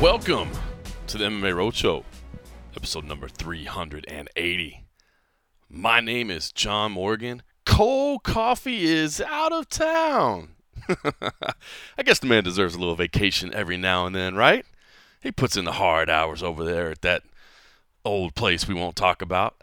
Welcome to the MMA Roadshow, episode number 380. My name is John Morgan. Cold Coffee is out of town. I guess the man deserves a little vacation every now and then, right? He puts in the hard hours over there at that old place we won't talk about.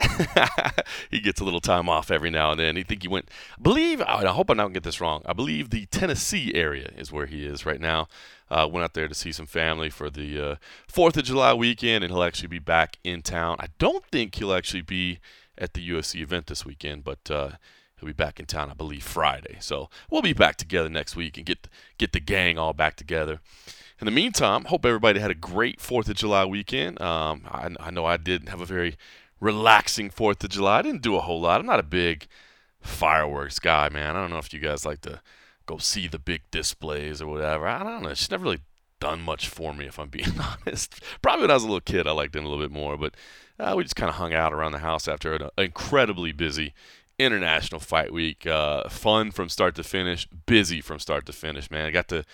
he gets a little time off every now and then. He think he went, I believe, I hope I don't get this wrong. I believe the Tennessee area is where he is right now. Uh, went out there to see some family for the uh, Fourth of July weekend, and he'll actually be back in town. I don't think he'll actually be at the UFC event this weekend, but uh, he'll be back in town, I believe, Friday. So we'll be back together next week and get get the gang all back together. In the meantime, hope everybody had a great Fourth of July weekend. Um, I, I, know I didn't have a very relaxing Fourth of July. I didn't do a whole lot. I'm not a big fireworks guy, man. I don't know if you guys like to go see the big displays or whatever. I don't know. It's never really done much for me, if I'm being honest. Probably when I was a little kid, I liked it a little bit more, but uh, we just kind of hung out around the house after an incredibly busy international fight week. Uh, fun from start to finish, busy from start to finish, man. I got to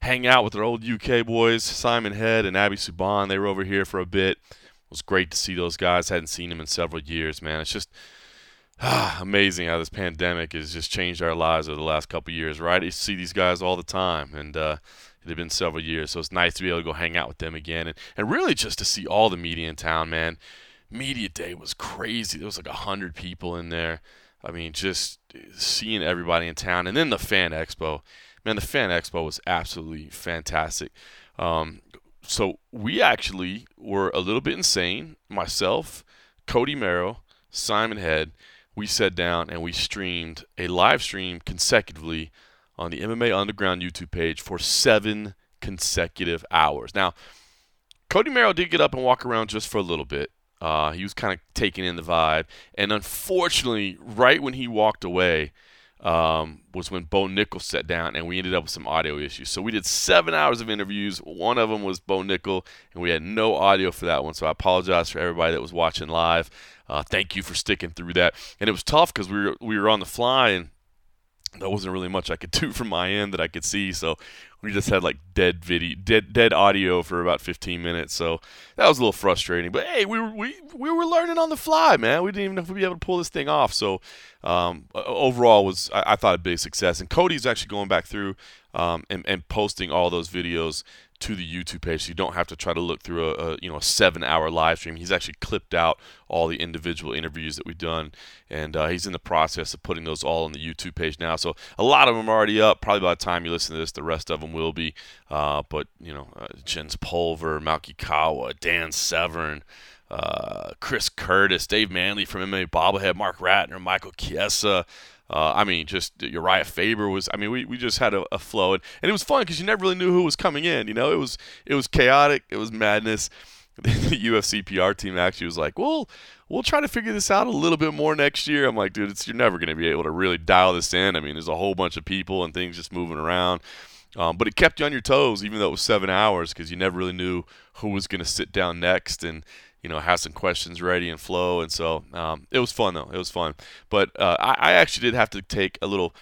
hang out with our old UK boys, Simon Head and Abby Subhan. They were over here for a bit. It was great to see those guys. Hadn't seen them in several years, man. It's just ah, amazing how this pandemic has just changed our lives over the last couple years, right? You see these guys all the time, and uh, it had been several years, so it's nice to be able to go hang out with them again, and, and really just to see all the media in town, man. Media day was crazy. There was like a hundred people in there. I mean, just seeing everybody in town, and then the fan expo man, the fan expo was absolutely fantastic. Um, so we actually were a little bit insane. Myself, Cody Merrow, Simon Head, we sat down and we streamed a live stream consecutively on the MMA Underground YouTube page for seven consecutive hours. Now, Cody Merrow did get up and walk around just for a little bit. Uh, he was kind of taking in the vibe, and unfortunately, right when he walked away, um, was when Bo Nickal sat down and we ended up with some audio issues. So we did seven hours of interviews. One of them was Bo Nickal, and we had no audio for that one. So I apologize for everybody that was watching live. Uh, thank you for sticking through that. And it was tough because we were we were on the fly and there wasn't really much I could do from my end that I could see. So we just had like dead video, dead dead audio for about 15 minutes. So that was a little frustrating. But hey, we were we, we were learning on the fly, man. We didn't even know if we'd be able to pull this thing off. So um, overall, was I, I, thought a big success. And Cody's actually going back through um, and, and posting all those videos to the YouTube page, so you don't have to try to look through a, a, you know a seven-hour live stream. He's actually clipped out all the individual interviews that we've done, and uh, he's in the process of putting those all on the YouTube page now. So a lot of them are already up. Probably by the time you listen to this, the rest of them will be. Uh, but you know, uh, Jens Pulver, Malki Kawa, Dan Severn. Uh, Chris Curtis, Dave Manley from MMA Bobblehead, Marc Ratner, Michael Chiesa, uh, I mean, just Uriah Faber was. I mean, we, we just had a, a flow, and, and it was fun because you never really knew who was coming in. You know, it was it was chaotic, it was madness. the UFC PR team actually was like, "Well, we'll try to figure this out a little bit more next year." I'm like, "Dude, you're never going to be able to really dial this in. I mean, there's a whole bunch of people and things just moving around." Um, but it kept you on your toes, even though it was seven hours, because you never really knew who was going to sit down next. And you know, have some questions ready and flow. And so um, it was fun, though. It was fun. But uh, I, I, actually did have to take a little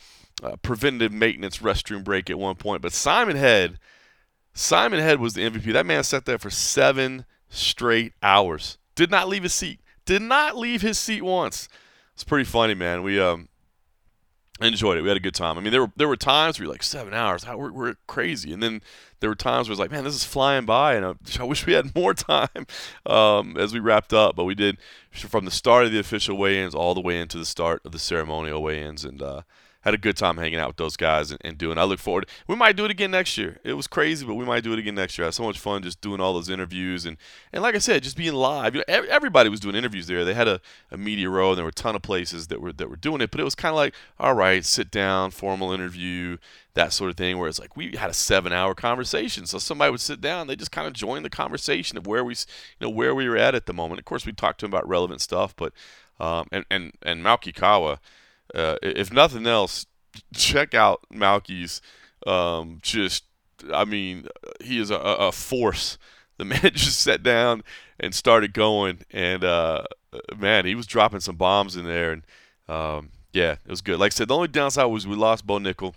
uh, preventative maintenance restroom break at one point. But Simon Head, Simon Head was the MVP. That man sat there for seven straight hours. Did not leave his seat. Did not leave his seat once. It's pretty funny, man. We um, enjoyed it. We had a good time. I mean, there were there were times where you're like seven hours, how we're, we're crazy, and then there were times where it's like, man, this is flying by, and I, wish we had more time um, as we wrapped up. But we did from the start of the official weigh-ins all the way into the start of the ceremonial weigh-ins, and uh, had a good time hanging out with those guys and, and, doing. I look forward. We might do it again next year. It was crazy, but we might do it again next year. I had so much fun just doing all those interviews and and like I said, just being live. You know, everybody was doing interviews there. They had a, a media row, and there were a ton of places that were that were doing it. But it was kind of like, all right, sit down, formal interview, that sort of thing. Where it's like we had a seven-hour conversation, so somebody would sit down, they just kind of join the conversation of where we, you know, where we were at at the moment. Of course, we talked to them about relevant stuff, but um, and and and Malki Kawa. Uh, if nothing else, check out Malki's. Um, just, I mean, he is a, a force the man just sat down and started going, and uh, man, he was dropping some bombs in there, and um, yeah, it was good. Like I said, the only downside was we lost Bo Nickal,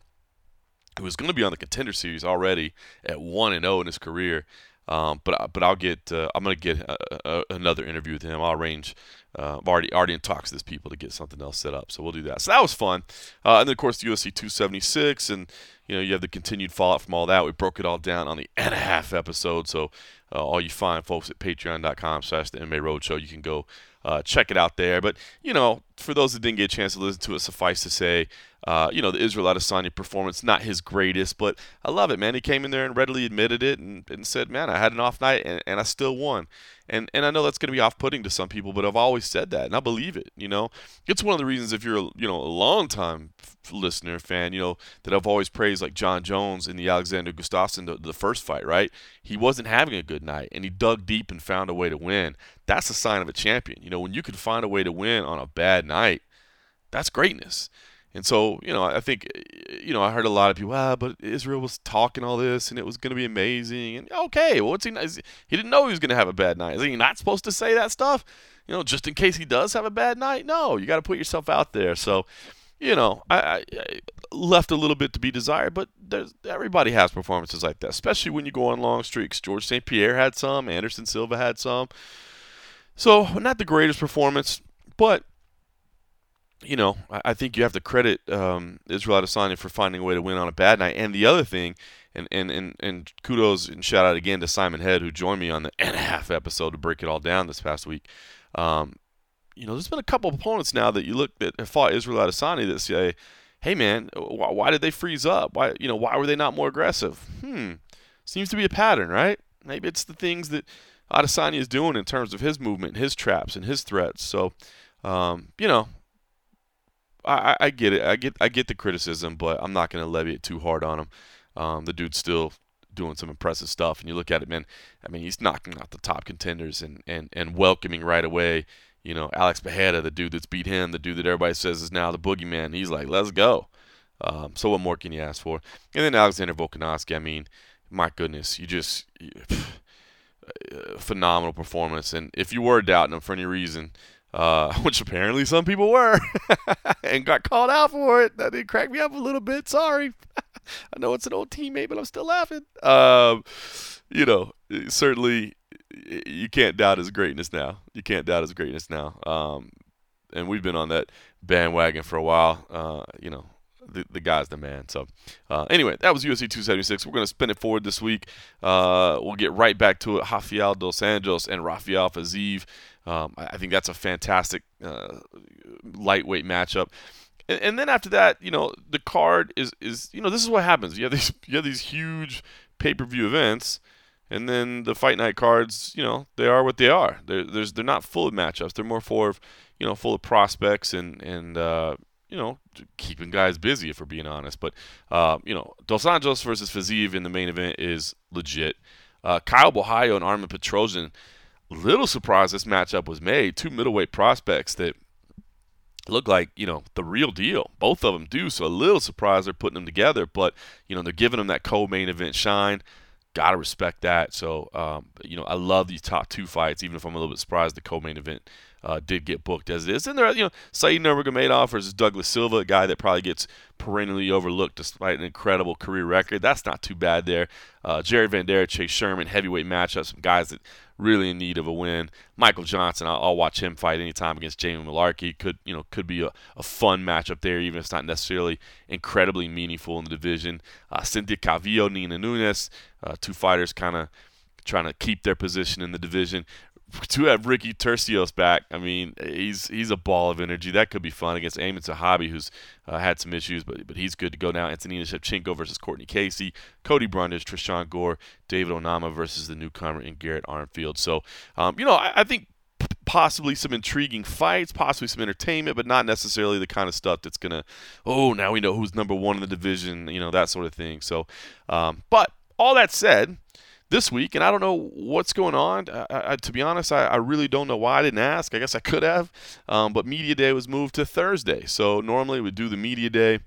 who was going to be on the contender series already at one and zero oh in his career. Um, but but I'll get uh, I'm gonna get uh, uh, another interview with him. I'll arrange. Uh, I've already already in talks to these people to get something else set up, so we'll do that. So that was fun. Uh, and then of course the UFC 276, and you know you have the continued fallout from all that. We broke it all down on the and a half episode. So uh, all you fine folks at Patreon.com/slash The MMA Roadshow, you can go uh, check it out there. But you know, for those that didn't get a chance to listen to it, suffice to say, uh, you know, the Israel Adesanya performance not his greatest, but I love it, man. He came in there and readily admitted it and, and said, "Man, I had an off night and, and I still won." And and I know that's going to be off-putting to some people, but I've always said that, and I believe it. You know, it's one of the reasons if you're a, you know a long-time listener fan, you know that I've always praised like Jon Jones in the Alexander Gustafsson the, the first fight, right? He wasn't having a good night, and he dug deep and found a way to win. That's a sign of a champion. You know, when you can find a way to win on a bad night, that's greatness. And so, you know, I think, you know, I heard a lot of people, ah, but Israel was talking all this and it was going to be amazing. And okay, well, what's he? He didn't know he was going to have a bad night. Is he not supposed to say that stuff? You know, just in case he does have a bad night? No, you got to put yourself out there. So, you know, I, I, left a little bit to be desired, but there's everybody has performances like that, especially when you go on long streaks. Georges St. Pierre had some, Anderson Silva had some. So, not the greatest performance, but you know, I think you have to credit um, Israel Adesanya for finding a way to win on a bad night. And the other thing, and, and, and, and kudos and shout out again to Simon Head, who joined me on the and a half episode to break it all down this past week. Um, you know, there's been a couple of opponents now that you look at have fought Israel Adesanya that say, hey, man, why, why did they freeze up? Why, you know, why were they not more aggressive? Hmm, seems to be a pattern, right? Maybe it's the things that Adesanya is doing in terms of his movement, his traps, and his threats. So, um, you know, I, I get it. I get I get the criticism, but I'm not going to levy it too hard on him. Um, the dude's still doing some impressive stuff, and you look at it, man. I mean, he's knocking out the top contenders and and and welcoming right away. You know, Alex Pereira, the dude that's beat him, the dude that everybody says is now the boogeyman. He's like, let's go. Um, so what more can you ask for? And then Alexander Volkanovski. I mean, my goodness, you just you, phenomenal performance. And if you were doubting him for any reason, uh, which apparently some people were, and got called out for it. That did crack me up a little bit. Sorry. I know it's an old teammate, but I'm still laughing. Um, you know, certainly you can't doubt his greatness now. You can't doubt his greatness now. Um, and we've been on that bandwagon for a while. Uh, you know, the, the guy's the man. So, uh, anyway, that was UFC 276. We're going to spin it forward this week. Uh, we'll get right back to it. Rafael Dos Anjos and Rafael Fiziev. Um, I think that's a fantastic uh, lightweight matchup. And, and, then after that, you know, the card is is you know this is what happens. You have these you have these huge pay per view events, and then the fight night cards, you know, they are what they are. They're there's they're not full of matchups. They're more full of you know full of prospects and and uh, you know keeping guys busy if we're being honest. But uh, you know, Dos Anjos versus Fiziev in the main event is legit. Uh, Caio Borralho and Armen Petrosyan little surprised this matchup was made. Two middleweight prospects that look like you know the real deal. Both of them do. So a little surprised they're putting them together, but you know they're giving them that co-main event shine. Gotta respect that. So um, you know I love these top two fights, even if I'm a little bit surprised the co-main event uh, did get booked as it is. And there, you know, Said Nurmagomedov versus Douglas Silva, a guy that probably gets perennially overlooked despite an incredible career record. That's not too bad there. Uh, Jared Vanderaa, Chase Sherman, heavyweight matchup, some guys that really in need of a win. Michael Johnson, I'll, I'll watch him fight anytime against Jamie Mullarkey. Could you know could be a, a, fun matchup there, even if it's not necessarily incredibly meaningful in the division. Uh, Cynthia Calvillo, Nina Nunes, uh, two fighters kind of trying to keep their position in the division to have Ricky Turcios back, I mean, he's he's a ball of energy. That could be fun against Aiemann Zahabi, who's uh, had some issues, but but he's good to go now. Antonina Shevchenko versus Courtney Casey, Cody Brundage, Tresean Gore, David Onama versus the newcomer in Garrett Armfield. So, um, you know, I, I think possibly some intriguing fights, possibly some entertainment, but not necessarily the kind of stuff that's gonna, oh, now we know who's number one in the division, you know, that sort of thing. So, um, but all that said this week, and I don't know what's going on. I, I, to be honest, I, I, really don't know why I didn't ask. I guess I could have, um, but media day was moved to Thursday. So normally we do the media day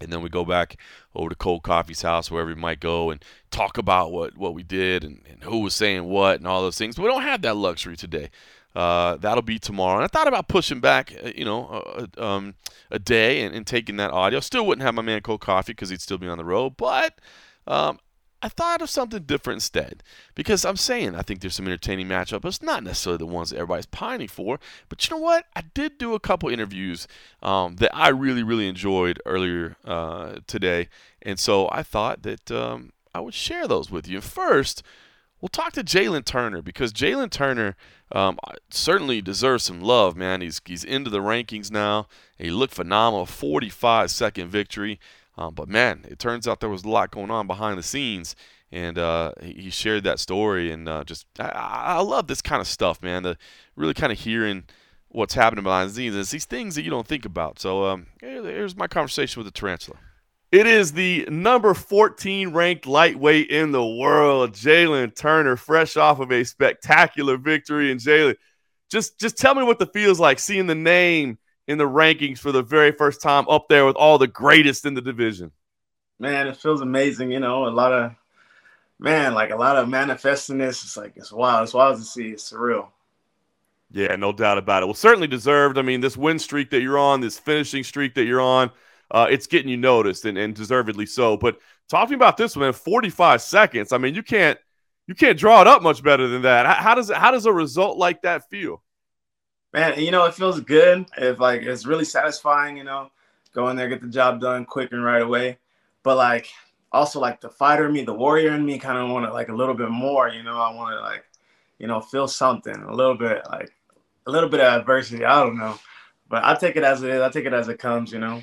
and then we go back over to Cold Coffee's house, wherever we might go, and talk about what, what we did and, and who was saying what and all those things. But we don't have that luxury today. Uh, that'll be tomorrow. And I thought about pushing back, uh, you know, a, um, a day and, and, taking that audio. Still wouldn't have my man Cold Coffee because he'd still be on the road, but um, I thought of something different instead because I'm saying I think there's some entertaining matchups. It's not necessarily the ones that everybody's pining for, but you know what? I did do a couple interviews um, that I really, really enjoyed earlier uh, today, and so I thought that um, I would share those with you. First, we'll talk to Jalin Turner because Jalin Turner um, certainly deserves some love, man. He's he's into the rankings now. He looked phenomenal, 45 second victory. Um, but man, it turns out there was a lot going on behind the scenes, and uh, he shared that story. And uh, just I, I, love this kind of stuff, man. The really kind of hearing what's happening behind the scenes. It's these things that you don't think about. So um, here's my conversation with the tarantula. It is the number 14 ranked lightweight in the world, Jalin Turner, fresh off of a spectacular victory. And Jalin, just just tell me what the feels like seeing the name in the rankings for the very first time up there with all the greatest in the division? Man, it feels amazing. You know, a lot of man, like a lot of manifesting this. It's like it's wild. It's wild to see. It's surreal. Yeah, no doubt about it. Well, certainly deserved. I mean, this win streak that you're on, this finishing streak that you're on, uh, it's getting you noticed and, and deservedly so. But talking about this one, 45 seconds. I mean, you can't you can't draw it up much better than that. How, how does it, how does a result like that feel? Man, you know, it feels good. If like it's really satisfying, you know, go in there, get the job done quick and right away. But like also like the fighter in me, the warrior in me kind of want to like a little bit more, you know, I want to like, you know, feel something a little bit like a little bit of adversity. I don't know. But I take it as it is. I take it as it comes, you know.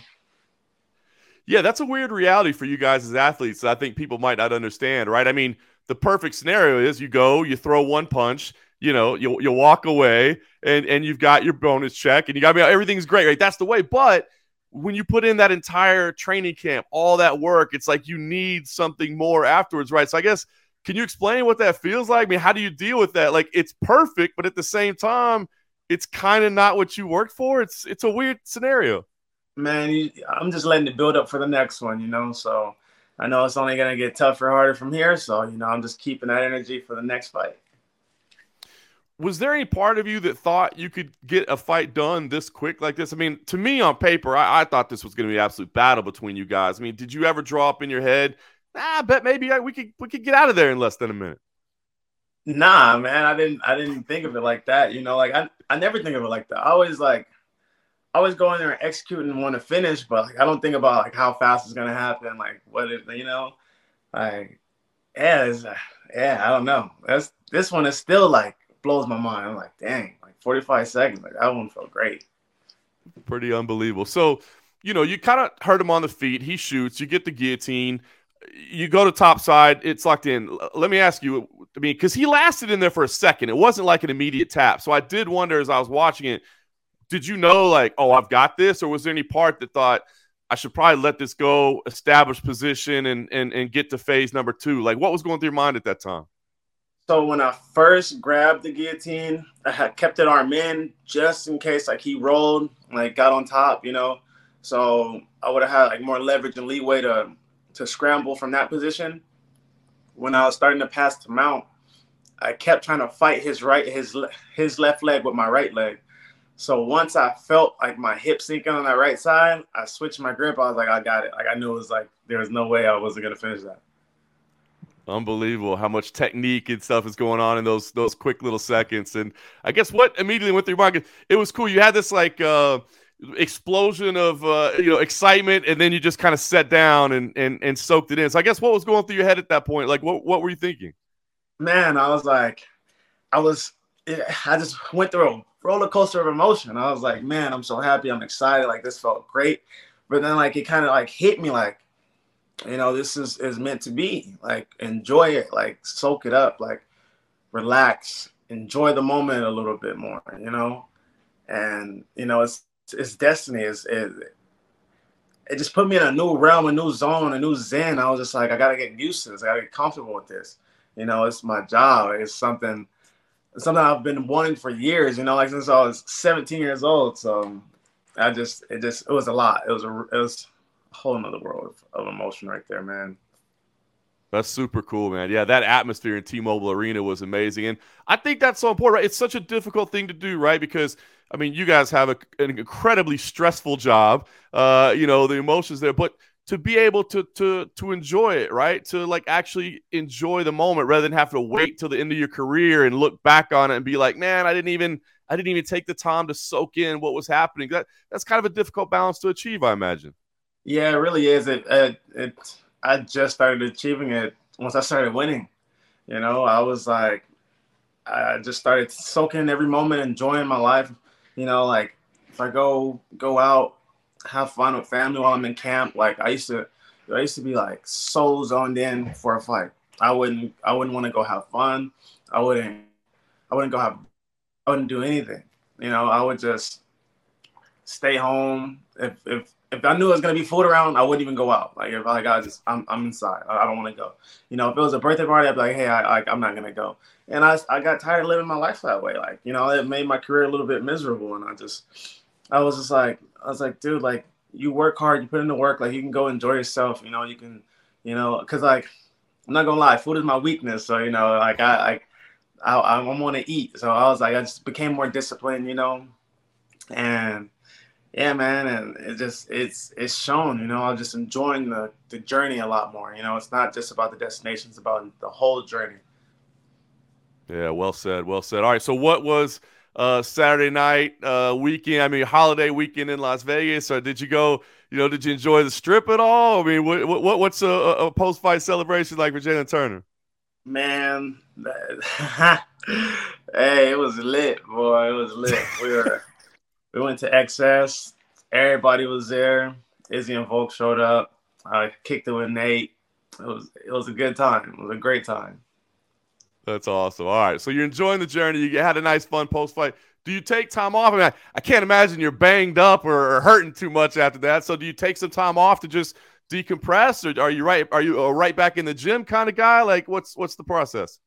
Yeah, that's a weird reality for you guys as athletes. I think people might not understand, right? I mean, the perfect scenario is you go, you throw one punch, you know, you you walk away and and you've got your bonus check and you got everything's great, right? That's the way. But when you put in that entire training camp, all that work, it's like you need something more afterwards, right? So I guess can you explain what that feels like? I mean, how do you deal with that? Like it's perfect, but at the same time, it's kind of not what you worked for. It's it's a weird scenario. Man, I'm just letting it build up for the next one, you know. So I know it's only gonna get tougher, harder from here. So you know, I'm just keeping that energy for the next fight was there any part of you that thought you could get a fight done this quick like this? I mean, to me on paper, I, I thought this was going to be an absolute battle between you guys. I mean, did you ever draw up in your head? Nah, I bet maybe I, we could we could get out of there in less than a minute. Nah, man, I didn't I didn't think of it like that. You know, like I I never think of it like that. I always like I always go in there and execute and want to finish, but like I don't think about like how fast it's gonna happen, like what it you know, like yeah, uh, yeah, I don't know. That's this one is still like blows my mind. I'm like, dang, like 45 seconds. Like that one felt great. Pretty unbelievable. So, you know, you kind of hurt him on the feet. He shoots. You get the guillotine. You go to top side. It's locked in. Let me ask you. I mean, because he lasted in there for a second. It wasn't like an immediate tap. So I did wonder as I was watching it. Did you know, like, oh, I've got this, or was there any part that thought I should probably let this go, establish position, and and and get to phase number two? Like, what was going through your mind at that time? So when I first grabbed the guillotine, I had kept it arm in just in case like he rolled, like got on top, you know. So I would have had like more leverage and leeway to to scramble from that position. When I was starting to pass to mount, I kept trying to fight his right his his left leg with my right leg. So once I felt like my hip sinking on that right side, I switched my grip. I was like, I got it. Like I knew it was like there was no way I wasn't gonna finish that. Unbelievable how much technique and stuff is going on in those those quick little seconds. And I guess what immediately went through your mind, it was cool. You had this like uh, explosion of uh, you know excitement, and then you just kind of sat down and, and and soaked it in. So I guess what was going through your head at that point? Like what what were you thinking? Man, I was like, I was, I just went through a roller coaster of emotion. I was like, man, I'm so happy, I'm excited. Like this felt great, but then like it kind of like hit me like you know, this is is meant to be. Like enjoy it, like soak it up, like relax, enjoy the moment a little bit more, you know. And you know, it's it's destiny. It's, it it just put me in a new realm, a new zone, a new zen. I was just like, I gotta get used to this. I gotta get comfortable with this. You know, it's my job. It's something something I've been wanting for years, you know, like since I was 17 years old. So I just it just it was a lot. It was a it was whole nother world of, of emotion right there, man. That's super cool, man. Yeah, that atmosphere in T-Mobile Arena was amazing, and I think that's so important. Right? It's such a difficult thing to do, right? Because I mean, you guys have a, an incredibly stressful job. Uh, you know, the emotions there, but to be able to to to enjoy it, right? To like actually enjoy the moment rather than have to wait till the end of your career and look back on it and be like, man, I didn't even I didn't even take the time to soak in what was happening. That that's kind of a difficult balance to achieve, I imagine. Yeah, it really is. It it, it I just started achieving it once I started winning. You know, I was like, I just started soaking every moment, enjoying my life. You know, like if I go go out, have fun with family while I'm in camp. Like I used to, I used to be like so zoned in for a fight. I wouldn't, I wouldn't want to go have fun. I wouldn't, I wouldn't go have, I wouldn't do anything. You know, I would just stay home. If if if I knew it was gonna be food around, I wouldn't even go out. Like if like I just I'm I'm inside. I, I don't want to go. You know, if it was a birthday party, I'd be like, hey, I, I I'm not gonna go. And I I got tired of living my life that way. Like you know, it made my career a little bit miserable, and I just I was just like I was like, dude, like you work hard, you put in the work, like you can go enjoy yourself. You know, you can, you know, because like I'm not gonna lie, food is my weakness. So you know, like I like I I, I want to eat. So I was like, I just became more disciplined. You know, and yeah, man, and it just it's it's shown. You know, I'm just enjoying the the journey a lot more. You know, it's not just about the destination; it's about the whole journey. Yeah, well said, well said. All right, so what was uh, Saturday night uh, weekend? I mean, holiday weekend in Las Vegas. Or did you go? You know, did you enjoy the strip at all? I mean, what, what what's a, a post fight celebration like for Jalin Turner? Man, hey, it was lit, boy. It was lit. We were we went to XS. Everybody was there. Izzy and Volk showed up. I kicked it with Nate. It was it was a good time. It was a great time. That's awesome. All right, so you're enjoying the journey. You had a nice, fun post fight. Do you take time off? I mean, I, I can't imagine you're banged up or, or, hurting too much after that. So, do you take some time off to just decompress, or are you right? Are you a right back in the gym kind of guy? Like, what's what's the process?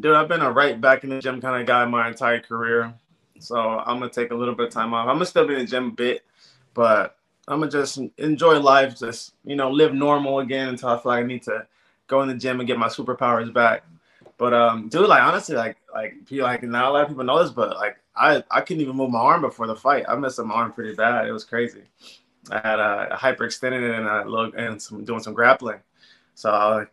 Dude, I've been a right back in the gym kind of guy my entire career. So I'm gonna take a little bit of time off. I'm gonna still be in the gym a bit, but I'm gonna just enjoy life, just you know, live normal again until I feel like I need to go in the gym and get my superpowers back. But um, dude, like honestly, like like people like not a lot of people know this, but like I I couldn't even move my arm before the fight. I messed up my arm pretty bad. It was crazy. I had a, a hyperextended it and I look and some doing some grappling. So I,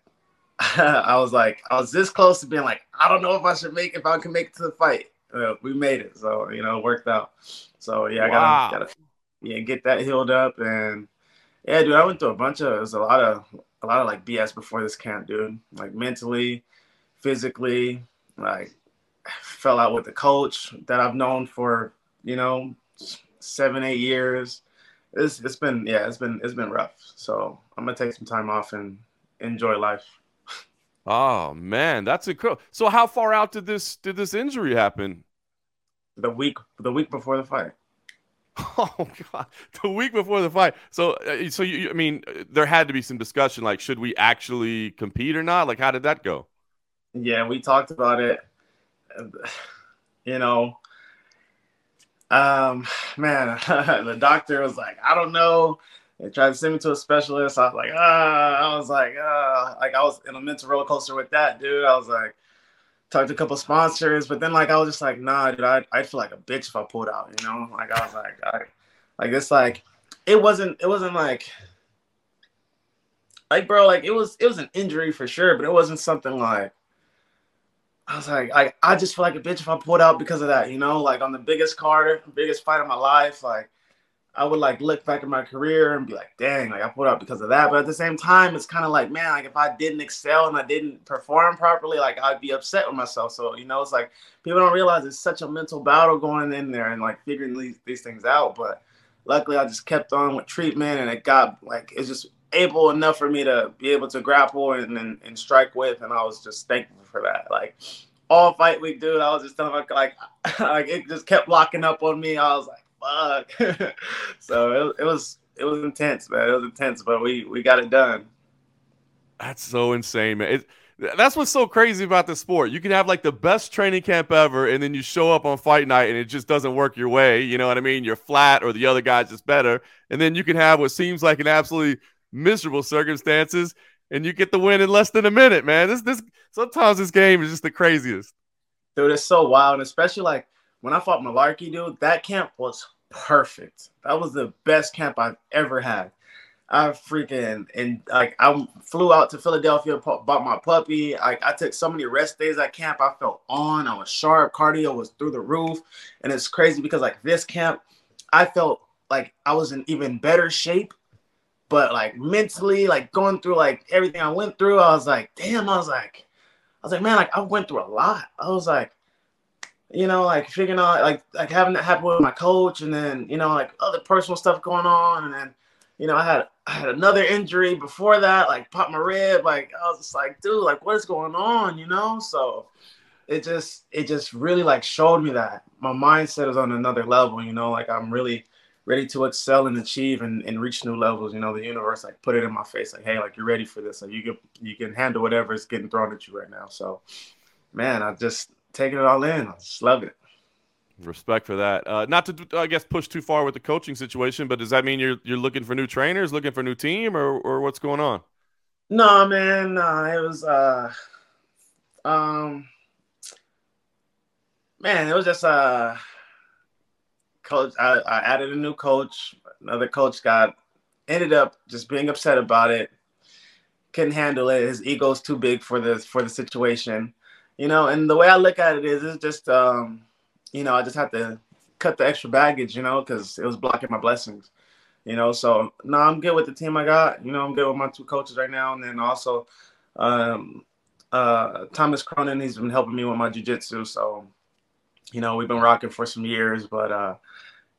I was like I was this close to being like I don't know if I should make if I can make it to the fight. Uh, we made it, so you know it worked out. So yeah, I wow. gotta gotta yeah get that healed up and yeah, dude, I went through a bunch of it was a lot of a lot of like BS before this camp, dude. Like mentally, physically, like fell out with the coach that I've known for, you know, seven, eight years. It's it's been yeah, it's been it's been rough. So I'm gonna take some time off and enjoy life. Oh man, that's incredible. So how far out did this did this injury happen? The week the week before the fight. Oh god, the week before the fight. So, uh, so you, I mean, there had to be some discussion, like, should we actually compete or not? Like, how did that go? Yeah, we talked about it. You know, um, man, the doctor was like, I don't know. They tried to send me to a specialist. I was like, ah, I was like, ah, like I was in a mental roller coaster with that, dude. I was like, talked to a couple sponsors, but then like I was just like, nah, dude, I I feel like a bitch if I pulled out, you know? Like I was like, I, like it's like, it wasn't, it wasn't like, like bro, like it was, it was an injury for sure, but it wasn't something like I was like, I, I just feel like a bitch if I pulled out because of that, you know, like on the biggest card, biggest fight of my life, like I would like look back at my career and be like, dang, like I pulled out because of that. But at the same time, it's kind of like, man, like if I didn't excel and I didn't perform properly, like I'd be upset with myself. So, you know, it's like people don't realize it's such a mental battle going in there and like figuring these, these things out. But luckily I just kept on with treatment and it got like it's just able enough for me to be able to grapple and, and, and strike with, and I was just thankful for that. Like all fight week, dude, I was just telling like, like it just kept locking up on me. I was like, fuck. so it, it was it was intense, man. It was intense, but we we got it done. That's so insane, man. It, That's what's so crazy about the sport. You can have like the best training camp ever, and then you show up on fight night and it just doesn't work your way. You know what I mean? You're flat, or the other guy's just better. And then you can have what seems like an absolutely miserable circumstances, and you get the win in less than a minute, man. This this sometimes this game is just the craziest. Dude, it's so wild, and especially like when I fought Mullarkey, dude, that camp was perfect. That was the best camp I've ever had. I freaking and like I flew out to Philadelphia, bought my puppy. I, I took so many rest days at camp. I felt on. I was sharp. Cardio was through the roof, and it's crazy because like this camp, I felt like I was in even better shape, but like mentally, like going through like everything I went through, I was like, damn. I was like, I was like, man, like I went through a lot. I was like, you know, like figuring out like like having that happen with my coach, and then you know like other personal stuff going on, and then you know I had I had another injury before that, like popped my rib. Like I was just like, dude, like what is going on? You know, so it just it just really like showed me that my mindset is on another level. You know, like I'm really ready to excel and achieve and, and reach new levels. You know, the universe like put it in my face, like, hey, like you're ready for this. Like you can you can handle whatever is getting thrown at you right now. So, man, I just taking it all in. I just love it. Respect for that. Uh, not to, I guess, push too far with the coaching situation, but does that mean you're you're looking for new trainers, looking for a new team, or or what's going on? No, man. No, it was uh, um, man, it was just uh, coach. I, I added a new coach. Another coach got ended up just being upset about it. Couldn't handle it. His ego's too big for the for the situation you know, and the way I look at it is, it's just, um, you know, I just have to cut the extra baggage, you know, because it was blocking my blessings, you know. So no, I'm good with the team I got. You know, I'm good with my two coaches right now, and then also um, uh, Thomas Cronin. He's been helping me with my jujitsu, so you know, we've been rocking for some years, but uh,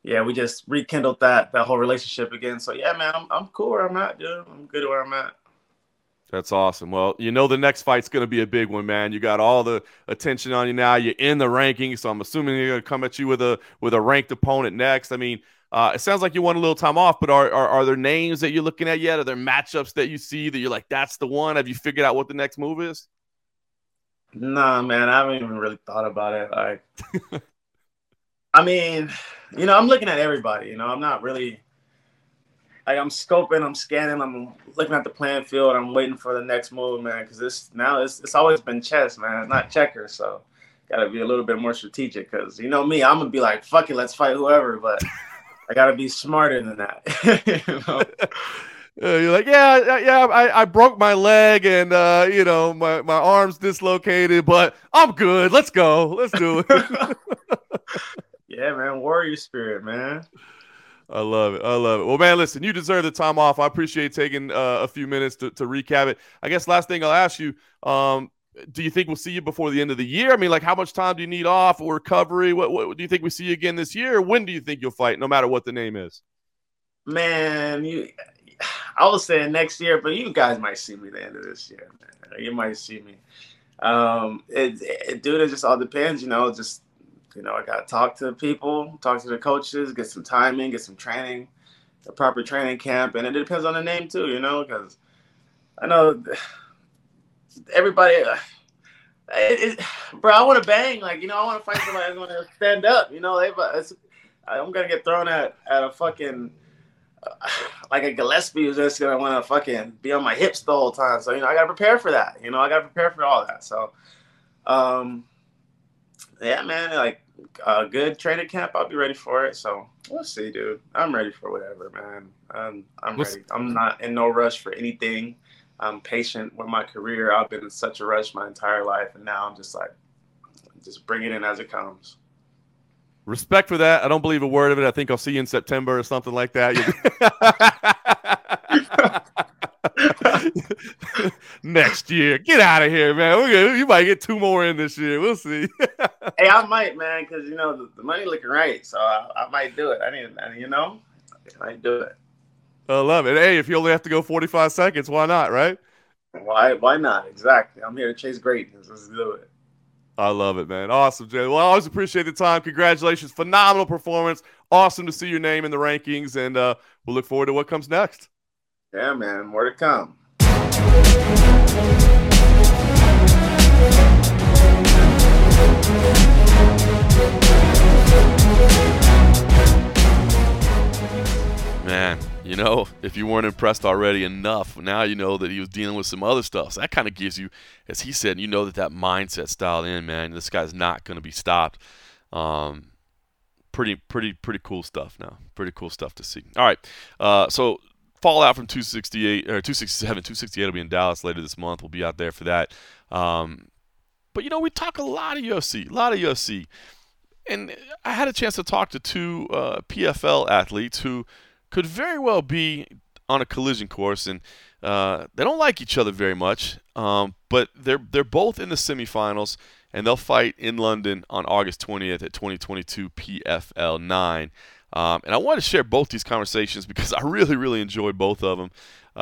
yeah, we just rekindled that that whole relationship again. So yeah, man, I'm I'm cool where I'm at, dude. I'm good where I'm at. That's awesome. Well, you know the next fight's going to be a big one, man. You got all the attention on you now. You're in the rankings, so I'm assuming they're going to come at you with a with a ranked opponent next. I mean, uh, it sounds like you want a little time off, but are, are are there names that you're looking at yet? Are there matchups that you see that you're like, that's the one? Have you figured out what the next move is? Nah, man, I haven't even really thought about it. Like, I mean, you know, I'm looking at everybody. You know, I'm not really like I'm scoping, I'm scanning, I'm looking at the playing field. I'm waiting for the next move, man. Because this now it's it's always been chess, man. It's not checkers, so gotta be a little bit more strategic. Because you know me, I'm gonna be like, fuck it, let's fight whoever. But I gotta be smarter than that. you know? You're like, yeah, yeah, I, I broke my leg and uh, you know my my arm's dislocated, but I'm good. Let's go. Let's do it. yeah, man, warrior spirit, man. I love it. I love it. Well, man, listen, you deserve the time off. I appreciate taking uh, a few minutes to, to recap it. I guess last thing I'll ask you, um, do you think we'll see you before the end of the year? I mean, like, how much time do you need off or recovery? What, what do you think we see you again this year? when do you think you'll fight, no matter what the name is? Man, you, I was saying next year, but you guys might see me the end of this year. Man. You might see me. Um, it, it, dude, it just all depends, you know. Just you know, I got to talk to people, talk to the coaches, get some timing, get some training, a proper training camp, and it depends on the name too, you know, because I know everybody. Uh, it, it, bro, I want to bang, like you know, I want to fight somebody that's going to stand up. You know, they, I'm gonna get thrown at at a fucking uh, like a Gillespie who's just gonna want to fucking be on my hips the whole time. So you know, I gotta prepare for that. You know, I gotta prepare for all that. So, um, yeah, man, like a good training camp, I'll be ready for it. So we'll see, dude. I'm ready for whatever, man. I'm I'm ready. I'm not in no rush for anything. I'm patient with my career. I've been in such a rush my entire life, and now I'm just like, just bring it in as it comes. Respect for that. I don't believe a word of it. I think I'll see you in September or something like that. Next year, get out of here, man. Gonna, you might get two more in this year. We'll see. hey, I might, man, because you know the, the, money looking right, so I, I might do it. I need, you know, I might do it. I love it. Hey, if you only have to go forty five seconds, why not? Right? Why? Why not? Exactly. I'm here to chase greatness. Let's do it. I love it, man. Awesome, Jay. Well, I always appreciate the time. Congratulations. Phenomenal performance. Awesome to see your name in the rankings, and uh, we'll look forward to what comes next. Yeah, man. More to come. Man, you know, if you weren't impressed already enough, now you know that he was dealing with some other stuff. So that kind of gives you, as he said, you know that that mindset style in, man. This guy's not going to be stopped. Um, pretty, pretty, pretty cool stuff now. Pretty cool stuff to see. All right. Uh, so fallout from 268 or 267, 268 will be in Dallas later this month. We'll be out there for that. Um, but you know, we talk a lot of UFC, a lot of UFC, and I had a chance to talk to two uh, PFL athletes who could very well be on a collision course, and uh, they don't like each other very much. Um, but they're they're both in the semifinals, and they'll fight in London on August 20th at 2022 PFL 9. Um, and I want to share both these conversations because I really, really enjoyed both of them.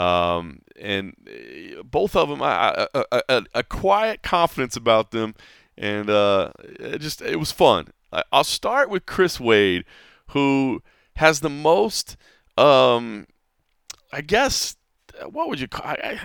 Um, and uh, both of them, a quiet confidence about them, and uh, it just it was fun. I'll start with Chris Wade, who has the most um, I guess what would you call? I,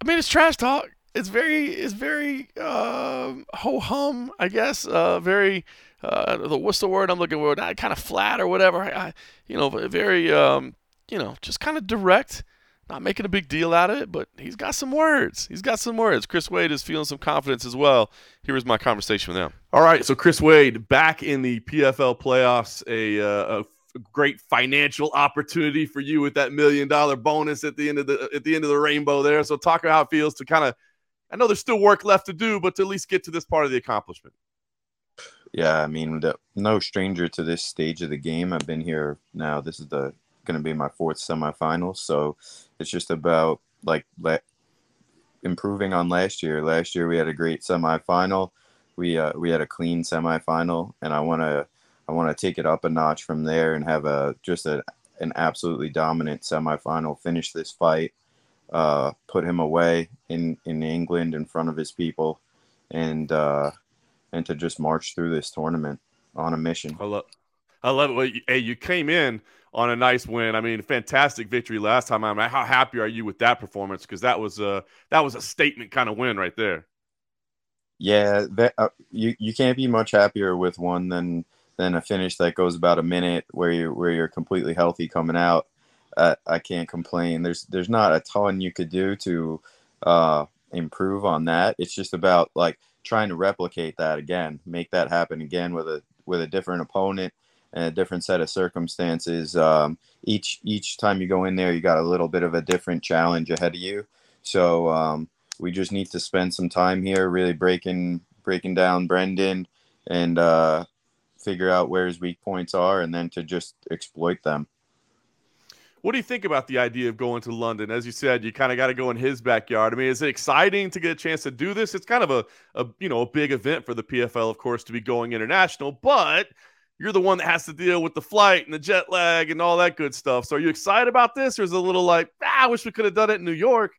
I mean, it's trash talk. It's very, it's very uh, ho hum. I guess uh, very. Uh, the, what's the word I'm looking for? Not kind of flat or whatever. I, you know, very, um, you know, just kind of direct. Not making a big deal out of it, but he's got some words. He's got some words. Chris Wade is feeling some confidence as well. Here is my conversation with him. All right, so Chris Wade back in the PFL playoffs, a, uh, a great financial opportunity for you with that million dollar bonus at the end of the at the end of the rainbow there. So talk about how it feels to kind of I know there's still work left to do, but to at least get to this part of the accomplishment. Yeah, I mean, the, no stranger to this stage of the game. I've been here now. This is the going to be my fourth semifinal, so it's just about like improving on last year. Last year we had a great semifinal. We uh, we had a clean semifinal, and I want to I want to take it up a notch from there and have a just a, an absolutely dominant semifinal. Finish this fight, uh, put him away in in England in front of his people, and uh, and to just march through this tournament on a mission. I love, I love it. Hey, you came in on a nice win. I mean, fantastic victory last time. I mean, how happy are you with that performance? Because that was a that was a statement kind of win right there. Yeah, that, uh, you you can't be much happier with one than than a finish that goes about a minute where you where you're completely healthy coming out. Uh, I can't complain. There's there's not a ton you could do to uh, improve on that. It's just about like trying to replicate that again, make that happen again with a with a different opponent and a different set of circumstances. Um, each each time you go in there, you got a little bit of a different challenge ahead of you. So um, we just need to spend some time here, really breaking breaking down Brendan and uh, figure out where his weak points are and then to just exploit them. What do you think about the idea of going to London? As you said, you kind of got to go in his backyard. I mean, is it exciting to get a chance to do this? It's kind of a, a you know a big event for the PFL, of course, to be going international. But you're the one that has to deal with the flight and the jet lag and all that good stuff. So, are you excited about this, or is it a little like, ah, I wish we could have done it in New York?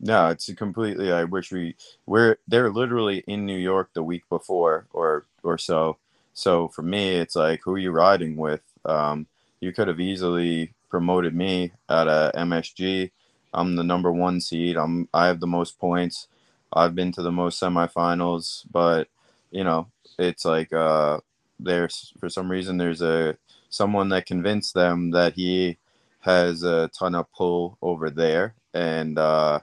No, it's completely. I wish we we're they're literally in New York the week before or or so. So for me, it's like who are you riding with? Um, you could have easily promoted me at a MSG. I'm the number one seed. I'm I have the most points. I've been to the most semifinals, but you know it's like uh, there's for some reason there's a someone that convinced them that he has a ton of pull over there, and uh,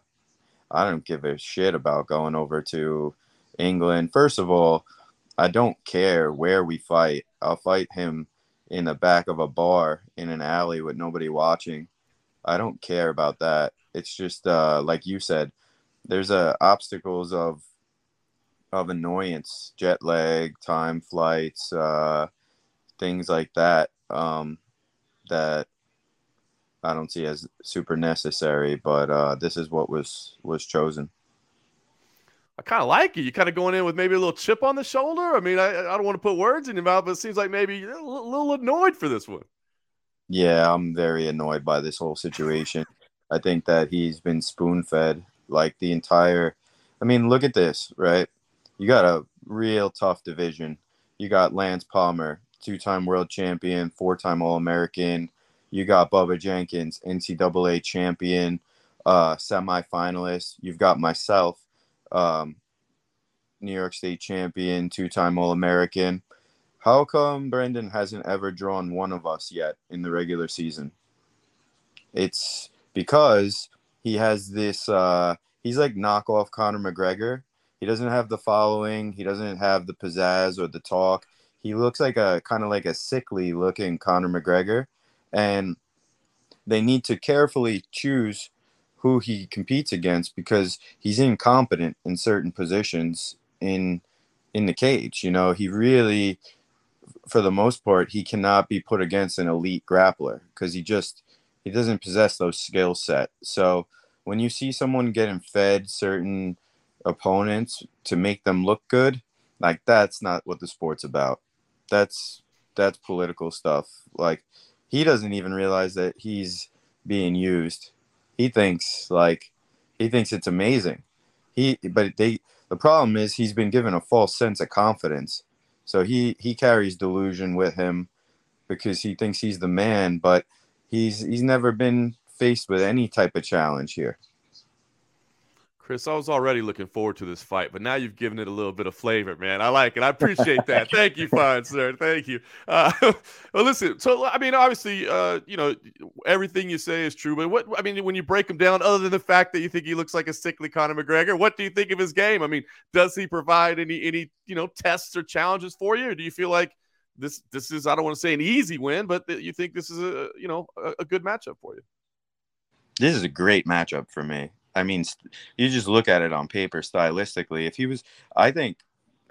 I don't give a shit about going over to England. First of all, I don't care where we fight. I'll fight him in the back of a bar in an alley with nobody watching. I don't care about that. It's just uh, like you said, there's uh, obstacles of of annoyance, jet lag, time flights, uh, things like that. Um, that I don't see as super necessary, but uh, this is what was was chosen. I kind of like it. You're kind of going in with maybe a little chip on the shoulder. I mean, I, I don't want to put words in your mouth, but it seems like maybe a little, little annoyed for this one. Yeah, I'm very annoyed by this whole situation. I think that he's been spoon fed like the entire. I mean, look at this, right? You got a real tough division. You got Lance Palmer, two time world champion, four time All American, you got Bubba Jenkins, NCAA champion, uh, semifinalist. You've got myself, um, New York State champion, two-time All-American. How come Brendan hasn't ever drawn one of us yet in the regular season? It's because he has this. Uh, he's like knockoff Conor McGregor. He doesn't have the following. He doesn't have the pizzazz or the talk. He looks like a kind of like a sickly looking Conor McGregor, and they need to carefully choose who he competes against because he's incompetent in certain positions in in the cage. You know, he really for the most part he cannot be put against an elite grappler because he just he doesn't possess those skill set. So when you see someone getting fed certain opponents to make them look good, like that's not what the sport's about. That's that's political stuff. Like he doesn't even realize that he's being used. He thinks like he thinks it's amazing. He but they the problem is he's been given a false sense of confidence. So he he carries delusion with him because he thinks he's the man, but he's he's never been faced with any type of challenge here. Chris, I was already looking forward to this fight, but now you've given it a little bit of flavor, man. I like it. I appreciate that. Thank you, fine sir. Thank you. Uh, well, listen. So, I mean, obviously, uh, you know, everything you say is true. But what I mean, when you break him down, other than the fact that you think he looks like a sickly Conor McGregor, what do you think of his game? I mean, does he provide any any you know tests or challenges for you, or do you feel like this this is I don't want to say an easy win, but you think this is a you know a, a good matchup for you? This is a great matchup for me. I mean, you just look at it on paper stylistically. If he was, I think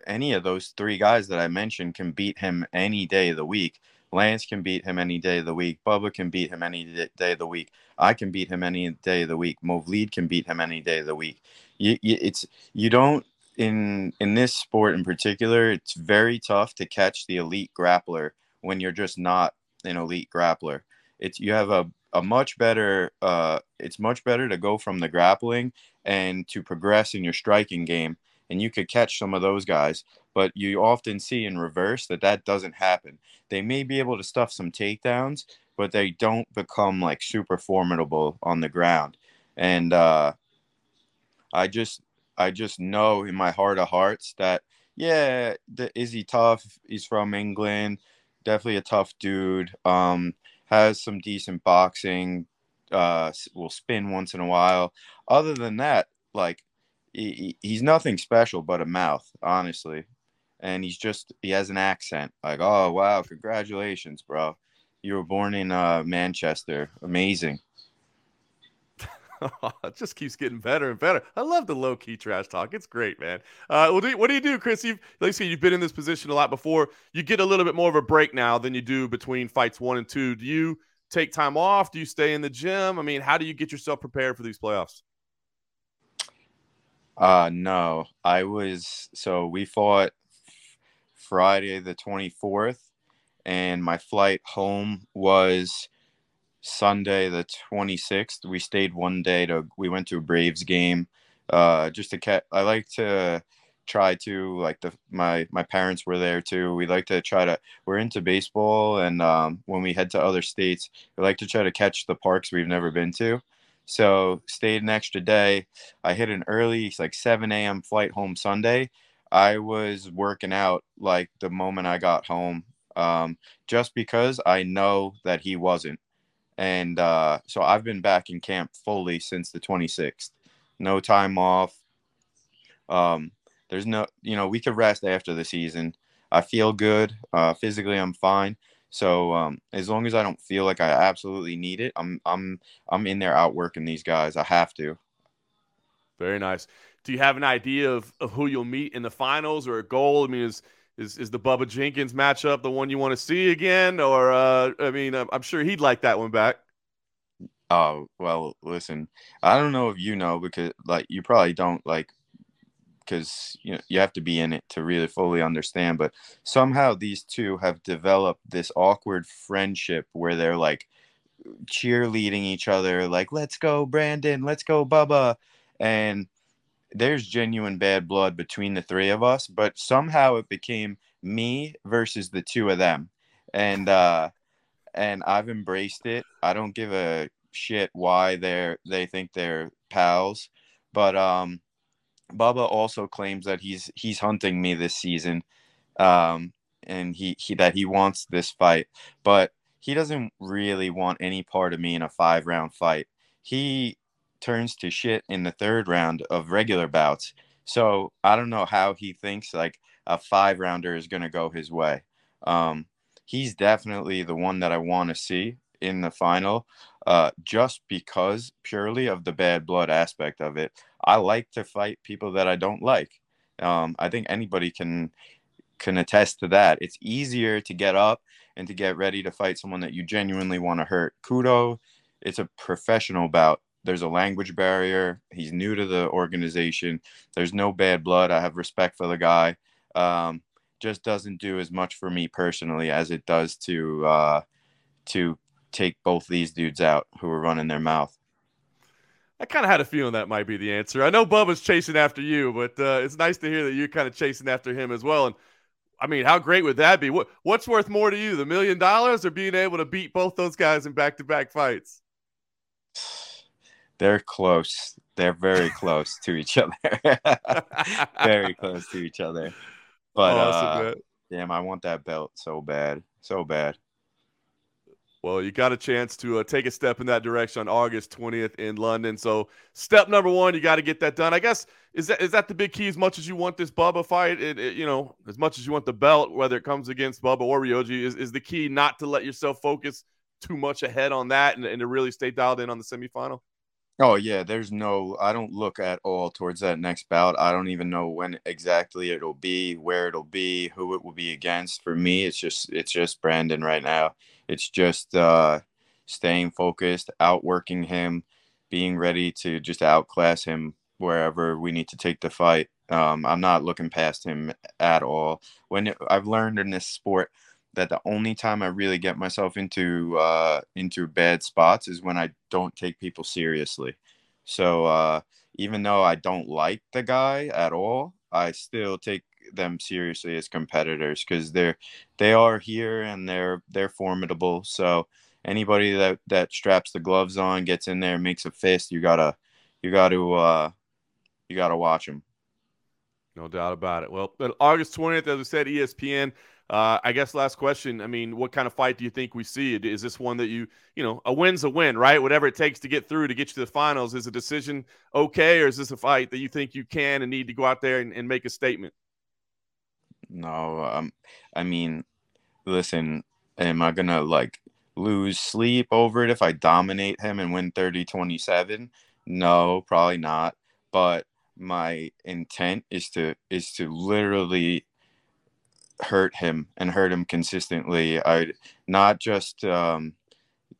any of those three guys that I mentioned can beat him any day of the week. Lance can beat him any day of the week. Bubba can beat him any day of the week. I can beat him any day of the week. Movlid can beat him any day of the week. You, you, it's you don't in in this sport in particular. It's very tough to catch the elite grappler when you're just not an elite grappler. It's you have a a much better uh, it's much better to go from the grappling and to progress in your striking game and you could catch some of those guys but you often see in reverse that that doesn't happen. They may be able to stuff some takedowns but they don't become like super formidable on the ground. And uh, i just i just know in my heart of hearts that yeah the, is he tough he's from england definitely a tough dude. Um has some decent boxing, uh, will spin once in a while. Other than that, like he, he's nothing special but a mouth, honestly. And he's just he has an accent. Like, oh wow, congratulations, bro. You were born in uh, Manchester. Amazing. It just keeps getting better and better. I love the low key trash talk. It's great, man. Uh, what, do you, what do you do, Chris? You've, like I said, you've been in this position a lot before. You get a little bit more of a break now than you do between fights one and two. Do you take time off? Do you stay in the gym? I mean, how do you get yourself prepared for these playoffs? Uh, no, I was so we fought Friday the 24th, and my flight home was Sunday the 26th. We stayed one day to we went to a Braves game uh just to catch I like to try to like the my my parents were there too. We like to try to we're into baseball and um when we head to other states, we like to try to catch the parks we've never been to. So stayed an extra day. I hit an early like 7 a.m. flight home Sunday. I was working out like the moment I got home, um, just because I know that he wasn't and uh, so I've been back in camp fully since the 26th. No time off. Um, there's no, you know, we could rest after the season. I feel good. Uh, physically, I'm fine. So um, as long as I don't feel like I absolutely need it, I'm I'm I'm in there outworking these guys. I have to. Very nice. Do you have an idea of, of who you'll meet in the finals or a goal? I mean, is is is the Bubba Jenkins matchup the one you want to see again, or uh, I mean, I'm sure he'd like that one back. Oh well, listen, I don't know if you know because like you probably don't like because you know you have to be in it to really fully understand. But somehow these two have developed this awkward friendship where they're like cheerleading each other, like "Let's go, Brendan! Let's go, Bubba!" and there's genuine bad blood between the three of us, but somehow it became me versus the two of them. And uh and I've embraced it. I don't give a shit why they're they think they're pals, but um Bubba also claims that he's he's hunting me this season, um, and he, he that he wants this fight, but he doesn't really want any part of me in a five round fight. He turns to shit in the third round of regular bouts. So I don't know how he thinks like a five rounder is gonna go his way. Um, he's definitely the one that I want to see in the final, uh, just because purely of the bad blood aspect of it. I like to fight people that I don't like. Um, I think anybody can can attest to that. It's easier to get up and to get ready to fight someone that you genuinely want to hurt. Kudo, it's a professional bout. There's a language barrier. He's new to the organization. There's no bad blood. I have respect for the guy. Um, just doesn't do as much for me personally as it does to uh, to take both these dudes out who are running their mouth. I kind of had a feeling that might be the answer. I know Bubba's chasing after you, but uh, it's nice to hear that you're kind of chasing after him as well. And I mean, how great would that be? What What's worth more to you, the million dollars or being able to beat both those guys in back to back fights? They're close. They're very close to each other. very close to each other. But awesome, uh, damn, I want that belt so bad, so bad. Well, you got a chance to uh, take a step in that direction on August 20th in London. So, step number one, you got to get that done. I guess is that is that the big key? As much as you want this Bubba fight, it, it, you know, as much as you want the belt, whether it comes against Bubba or Ryoji, is, is the key not to let yourself focus too much ahead on that and, and to really stay dialed in on the semifinal. Oh yeah, there's no. I don't look at all towards that next bout. I don't even know when exactly it'll be, where it'll be, who it will be against. For me, it's just it's just Brendan right now. It's just uh, staying focused, outworking him, being ready to just outclass him wherever we need to take the fight. Um, I'm not looking past him at all. When it, I've learned in this sport that the only time I really get myself into uh, into bad spots is when I don't take people seriously. So uh, even though I don't like the guy at all, I still take them seriously as competitors because they're they are here and they're they're formidable. So anybody that that straps the gloves on, gets in there, makes a fist, you gotta you gotta uh, you gotta watch them. No doubt about it. Well, August twentieth, as I said, ESPN. Uh, I guess last question. I mean, what kind of fight do you think we see? Is this one that you, you know, a win's a win, right? Whatever it takes to get through to get you to the finals. Is a decision okay, or is this a fight that you think you can and need to go out there and, and make a statement? No, um, I mean, listen, am I gonna like lose sleep over it if I dominate him and win 30 27? No, probably not. But my intent is to is to literally hurt him and hurt him consistently. I not just um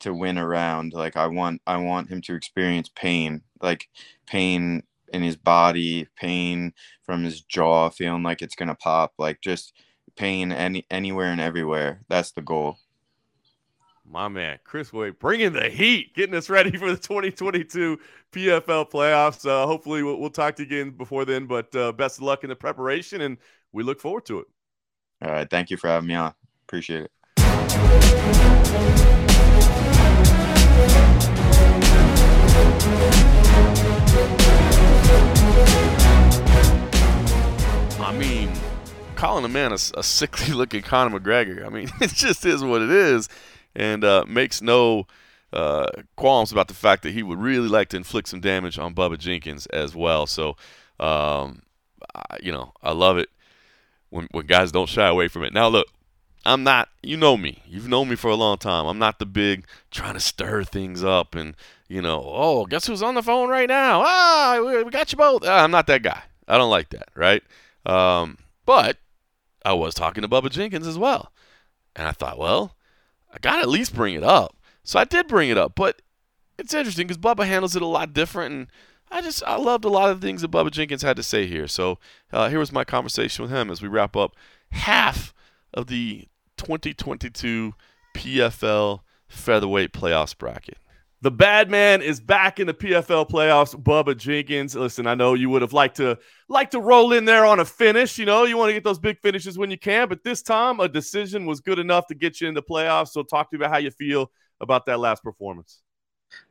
to win around. Like I want I want him to experience pain. Like pain in his body, pain from his jaw, feeling like it's gonna pop, like just pain any anywhere and everywhere. That's the goal. My man, Chris Wade, bringing the heat, getting us ready for the 2022 PFL playoffs. Uh, hopefully, we'll, we'll, talk to you again before then. But uh, best of luck in the preparation, and we look forward to it. All right, thank you for having me on. Appreciate it. I mean, calling a man a, a sickly looking Conor McGregor. I mean, it just is what it is, and uh, makes no uh, qualms about the fact that he would really like to inflict some damage on Bubba Jenkins as well. So, um, I, you know, I love it when when guys don't shy away from it. Now, look, I'm not. You know me. You've known me for a long time. I'm not the big trying to stir things up and you know. Oh, guess who's on the phone right now? Ah, we got you both. Ah, I'm not that guy. I don't like that. Right. Um, but I was talking to Bubba Jenkins as well. And I thought, well, I got to at least bring it up. So I did bring it up. But it's interesting because Bubba handles it a lot different. And I just, I loved a lot of the things that Bubba Jenkins had to say here. So uh, here was my conversation with him as we wrap up half of the 2022 PFL featherweight playoffs bracket. The bad man is back in the PFL playoffs. Bubba Jenkins. Listen, I know you would have liked to like to roll in there on a finish. You know, you want to get those big finishes when you can, but this time a decision was good enough to get you in the playoffs. So talk to me about how you feel about that last performance.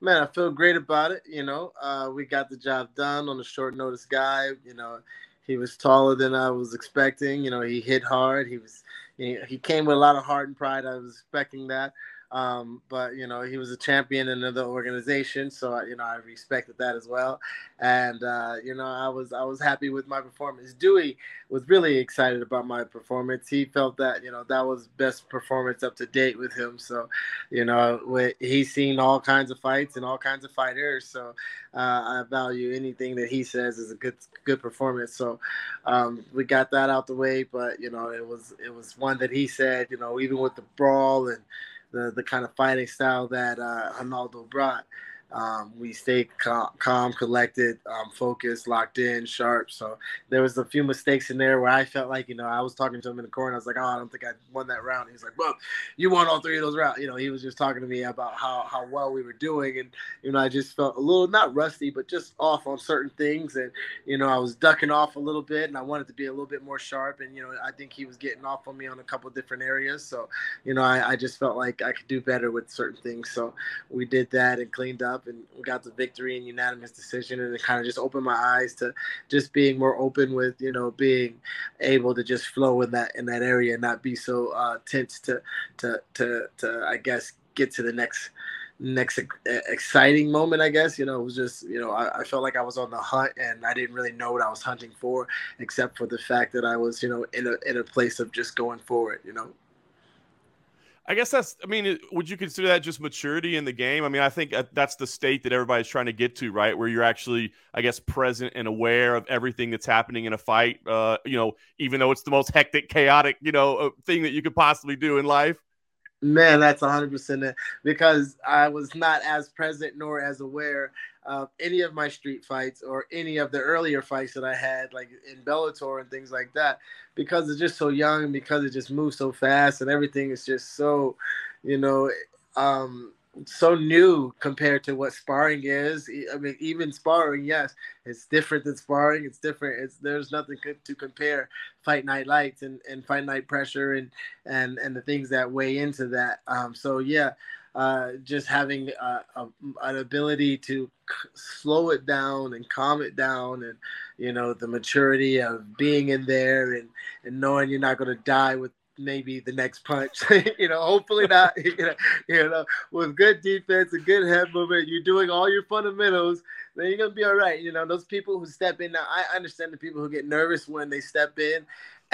Man, I feel great about it. You know, uh, we got the job done on a short notice guy. You know, he was taller than I was expecting. You know, he hit hard. He was he, he came with a lot of heart and pride. I was expecting that. Um, but you know, he was a champion in another organization, so you know I respected that as well. And uh, you know, I was I was happy with my performance. Dewey was really excited about my performance. He felt that you know that was best performance up to date with him. So, you know, he's seen all kinds of fights and all kinds of fighters. So, uh, I value anything that he says is a good good performance. So, um, we got that out the way. But you know, it was it was one that he said. You know, even with the brawl and the the kind of fighting style that uh, Ronaldo brought. Um, we stayed calm, calm collected, um, focused, locked in, sharp. So there was a few mistakes in there where I felt like, you know, I was talking to him in the corner. I was like, oh, I don't think I won that round. He's like, well, you won all three of those rounds. You know, he was just talking to me about how, how well we were doing. And, you know, I just felt a little, not rusty, but just off on certain things. And, you know, I was ducking off a little bit and I wanted to be a little bit more sharp. And, you know, I think he was getting off on me on a couple different areas. So, you know, I, I just felt like I could do better with certain things. So we did that and cleaned up and got the victory and unanimous decision, and it kind of just opened my eyes to just being more open with you know being able to just flow in that in that area and not be so uh, tense to to to to I guess get to the next next exciting moment i guess. You know it was just you know I, I, felt like i was on the hunt and i didn't really know what i was hunting for except for the fact that i was you know in a in a place of just going forward you know I guess that's. I mean, would you consider that just maturity in the game? I mean, I think that's the state that everybody's trying to get to, right? Where you're actually, I guess, present and aware of everything that's happening in a fight. Uh, you know, even though it's the most hectic, chaotic, you know, uh, thing that you could possibly do in life. Man, that's 100% it. Because I was not as present nor as aware of any of my street fights or any of the earlier fights that I had, like in Bellator and things like that, because it's just so young, and because it just moves so fast and everything is just so, you know, um, so new compared to what sparring is. I mean, even sparring, yes, it's different than sparring. It's different. It's there's nothing to compare fight night lights and, and fight night pressure and and and the things that weigh into that. Um, so yeah, uh, just having a, a, an ability to c- slow it down and calm it down, and you know the maturity of being in there and and knowing you're not going to die with maybe the next punch. you know, hopefully not. You know, you know, with good defense and good head movement, you're doing all your fundamentals. Then you're gonna be all right. You know, those people who step in now. I understand the people who get nervous when they step in,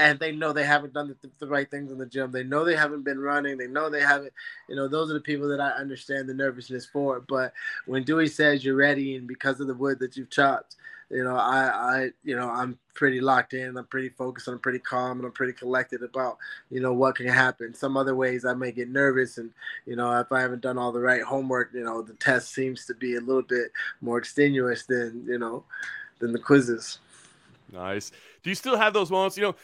and they know they haven't done the, the right things in the gym. They know they haven't been running. They know they haven't. You know, those are the people that I understand the nervousness for. But when Dewey says you're ready, and because of the wood that you've chopped, you know, I, I, you know, I'm pretty locked in. I'm pretty focused. I'm pretty calm, and I'm pretty collected about, you know, what can happen. Some other ways I may get nervous, and you know, if I haven't done all the right homework, you know, the test seems to be a little bit more extenuous than, you know, than the quizzes. Nice. Do you still have those moments? You know,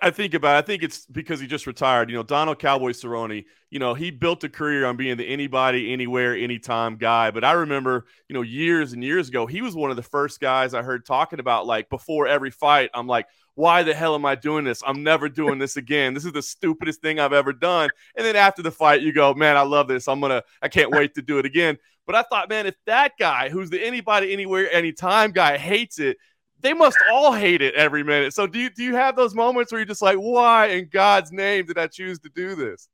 I think about it. I think it's because he just retired. You know, Donald Cowboy Cerrone, you know, he built a career on being the anybody, anywhere, anytime guy. But I remember, you know, years and years ago, he was one of the first guys I heard talking about like before every fight. I'm like, why the hell am I doing this? I'm never doing this again. This is the stupidest thing I've ever done. And then after the fight, you go, man, I love this. I'm to, I can't wait to do it again. But I thought, man, if that guy who's the anybody, anywhere, anytime guy hates it, they must all hate it every minute. So do you do you have those moments where you're just like, why in God's name did I choose to do this?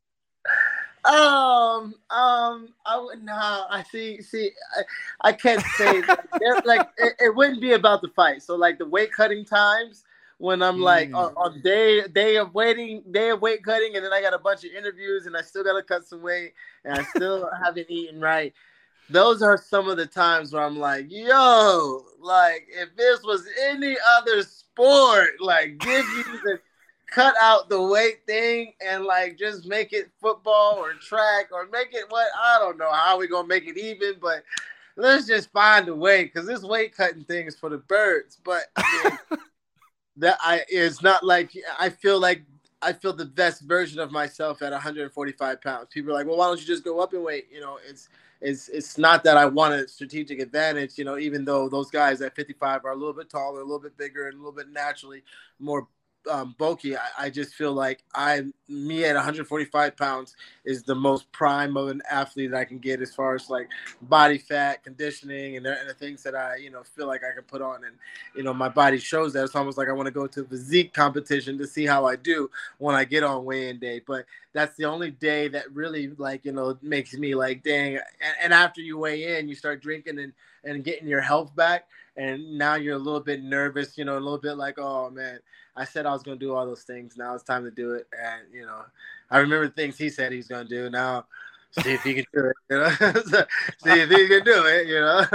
Um, um, I would nah. I see. See, I, I can't say like it, it, wouldn't be about the fight. So like the weight cutting times when I'm like mm. on, on, day day of waiting, day of weight cutting, and then I got a bunch of interviews, and I still got to cut some weight, and I still haven't eaten right those are some of the times where I'm like, yo, like if this was any other sport, like give you the cut out the weight thing and like just make it football or track or make it what I don't know how we gonna make it even, but let's just find a way because this weight cutting thing is for the birds. But I mean, that I it's not like I feel like I feel the best version of myself at 145 pounds. People are like, well, why don't you just go up in weight? You know, it's it's it's not that I want a strategic advantage, you know, even though those guys at 55 are a little bit taller, a little bit bigger, and a little bit naturally more um, bulky. I, I, just feel like I, me at 145 pounds is the most prime of an athlete that I can get as far as like body fat, conditioning, and the, and the things that I, you know, feel like I can put on. And, you know, my body shows that. It's almost like I want to go to a physique competition to see how I do when I get on weigh-in day. But that's the only day that really like, you know, makes me like, dang. And, and after you weigh in, you start drinking and, and getting your health back and now you're a little bit nervous, you know, a little bit like, oh man, I said I was gonna do all those things. Now it's time to do it, and you know, I remember things he said he's gonna do. Now, see if he can do it. You know, see if he can do it. You know,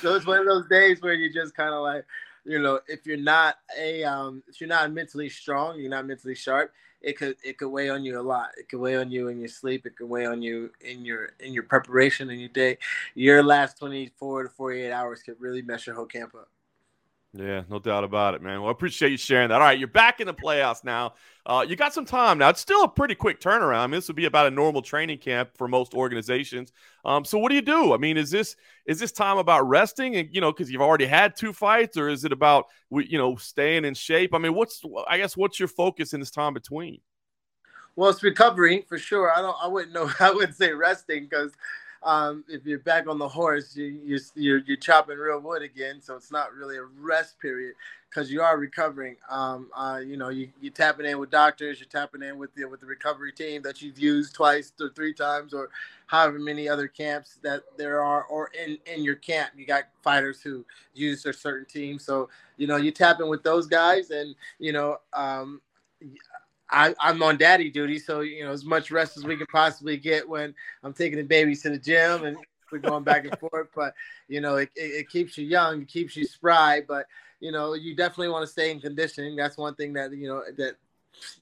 so it's one of those days where you just kind of like, you know, if you're not a, um, if you're not mentally strong, you're not mentally sharp it could it could weigh on you a lot. It could weigh on you in your sleep. It could weigh on you in your in your preparation in your day. Your last twenty four to forty eight hours could really mess your whole camp up. Yeah, no doubt about it, man. Well, I appreciate you sharing that. All right, you're back in the playoffs now. Uh, you got some time now. It's still a pretty quick turnaround. I mean, this would be about a normal training camp for most organizations. Um, so what do you do? I mean, is this is this time about resting and you know because you've already had two fights, or is it about you know staying in shape? I mean, what's I guess what's your focus in this time between? Well, it's recovery for sure. I don't. I wouldn't know. I wouldn't say resting because um, if you're back on the horse, you, you, you're, you're chopping real wood again. So it's not really a rest period because you are recovering. Um, uh, you know, you, you're tapping in with doctors, you're tapping in with the, with the recovery team that you've used twice or three times or however many other camps that there are, or in, in your camp, you got fighters who use a certain team. So, you know, you tap in with those guys and, you know, um, I, am on daddy duty, so you know as much rest as we can possibly get when I'm taking the babies to the gym and we're going back and forth. But you know, it, it, it, keeps you young, it keeps you spry. But you know, you definitely want to stay in conditioning. That's one thing that you know that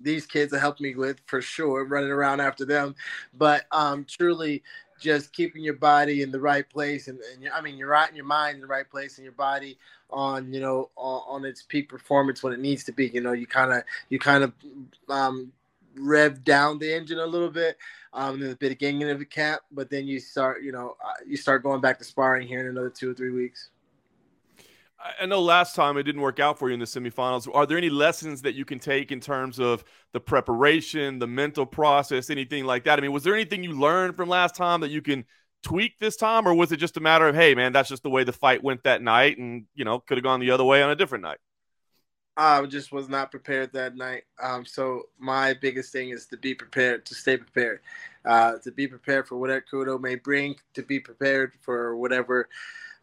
these kids have helped me with for sure, running around after them. But um, truly, just keeping your body in the right place and, and I mean you're right in your mind in the right place and your body on you know on, on its peak performance when it needs to be you know you kind of you kind of um, rev down the engine a little bit um, the beginning of ganging of the camp but then you start you know uh, you start going back to sparring here in another two or three weeks I know last time it didn't work out for you in the semifinals. Are there any lessons that you can take in terms of the preparation, the mental process, anything like that? I mean, was there anything you learned from last time that you can tweak this time, or was it just a matter of, hey, man, that's just the way the fight went that night, and you know, could have gone the other way on a different night? I just was not prepared that night. Um, so my biggest thing is to be prepared, to stay prepared, uh, to be prepared for whatever Kudo may bring, to be prepared for whatever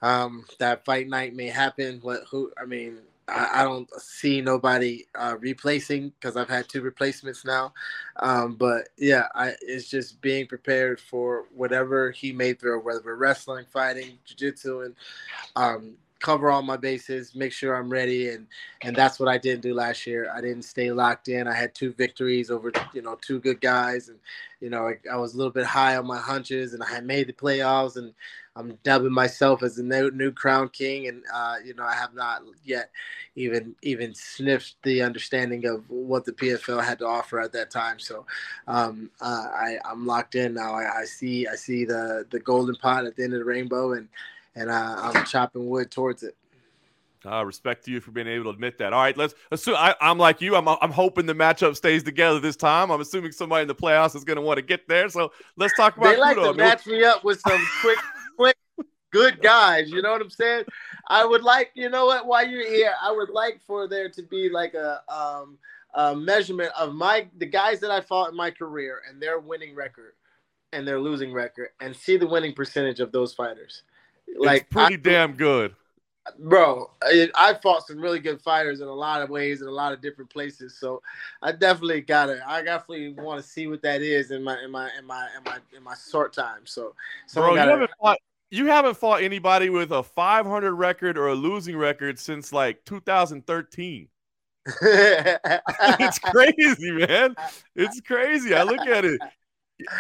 um, that fight night may happen. What who? I mean, I, I don't see nobody uh, replacing because I've had two replacements now. Um, but yeah, I, it's just being prepared for whatever he may throw, whether we're wrestling, fighting, jiu-jitsu, and um, cover all my bases, make sure I'm ready, and and that's what I didn't do last year. I didn't stay locked in. I had two victories over you know two good guys, and you know I, I was a little bit high on my hunches, and I had made the playoffs, and I'm dubbing myself as the new, new crown king, and uh, you know I have not yet even even sniffed the understanding of what the PFL had to offer at that time. So um, uh, I I'm locked in now. I, I see I see the the golden pot at the end of the rainbow, and and uh, I'm chopping wood towards it. Uh, respect to you for being able to admit that. All right, let's assume I, am like you. I'm I'm hoping the matchup stays together this time. I'm assuming somebody in the playoffs is going to want to get there. So let's talk about. They like Kudo. to match me up with some quick, quick, good guys. You know what I'm saying? I would like, you know what? While you're here, I would like for there to be like a um a measurement of my the guys that I fought in my career and their winning record and their losing record, and see the winning percentage of those fighters like it's pretty I, damn good. Bro, I, I, fought some really good fighters in a lot of ways in a lot of different places. So I definitely gotta I definitely want to see what that is in my in my in my in my in my short time. So, so bro, gotta, you haven't fought you haven't fought anybody with a 500 record or a losing record since like 2013. it's crazy, man. It's crazy. I look at it.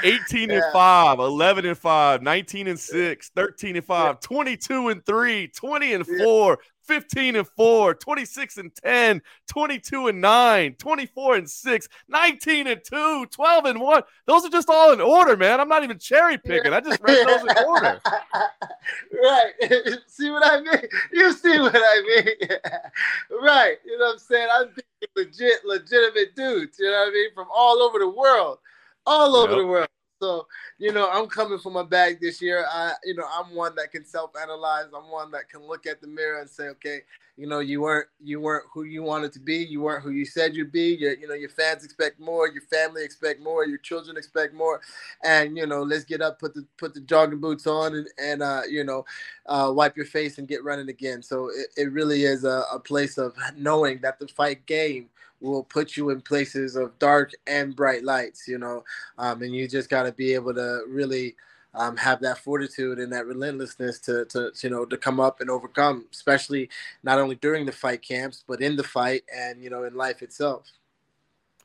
18 Yeah. and 5, 11 and 5, 19 and 6, 13 and 5, 22 and 3, 20 and Yeah. 4, 15 and 4, 26 and 10, 22 and 9, 24 and 6, 19 and 2, 12 and 1. Those are just all in order, man. I'm not even cherry picking. I just read those in order. right. see what I mean? You see what I mean? right. You know what I'm saying? I'm legit, legitimate dudes, you know what I mean? From all over the world. All over Yep. the world. So, you know, I'm coming for my bag this year. I, you know, I'm one that can self-analyze. I'm one that can look at the mirror and say, okay, you know, you weren't you weren't who you wanted to be. You weren't who you said you'd be. Your, you know, your fans expect more. Your family expect more. Your children expect more. And you know, let's get up, put the put the jogging boots on, and, and uh, you know, uh, wipe your face and get running again. So it, it really is a, a place of knowing that the fight game will put you in places of dark and bright lights. You know, um, and you just got to be able to really um, have that fortitude and that relentlessness to, to, to, you know, to come up and overcome, especially not only during the fight camps, but in the fight and, you know, in life itself.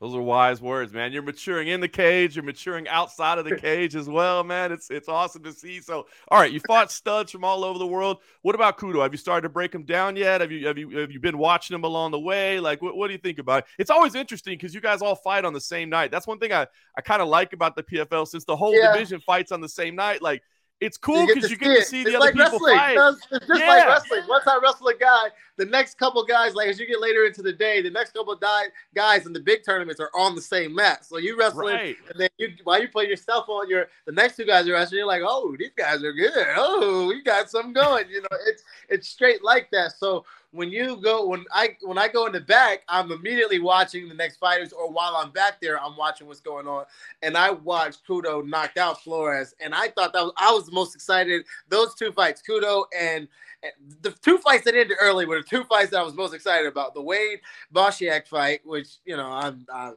Those are wise words, man. You're maturing in the cage. You're maturing outside of the cage as well, man. It's it's awesome to see. So, all right, you fought studs from all over the world. What about Kudo? Have you started to break him down yet? Have you have you have you been watching him along the way? Like, what, what do you think about it? It's always interesting because you guys all fight on the same night. That's one thing I I kind of like about the PFL since the whole Yeah. division fights on the same night. Like, it's cool You get because you get to see It's the other like people wrestling. fight. It's it's just Yeah. like wrestling. Once I wrestle a guy, the next couple guys, like as you get later into the day, the next couple die, guys in the big tournaments are on the same mat. So you wrestling, Right. and then you while you play yourself on your the next two guys are wrestling, you're like, oh, these guys are good. Oh, we got something going. You know, it's it's straight like that. So when you go when I when I go in the back, I'm immediately watching the next fighters, or while I'm back there, I'm watching what's going on. And I watched Kudo knocked out Flores, and I thought that was I was the most excited. Those two fights, Kudo and and the two fights that ended early were the two fights that I was most excited about. The Wade Bochniak fight, which you know I'm, I'm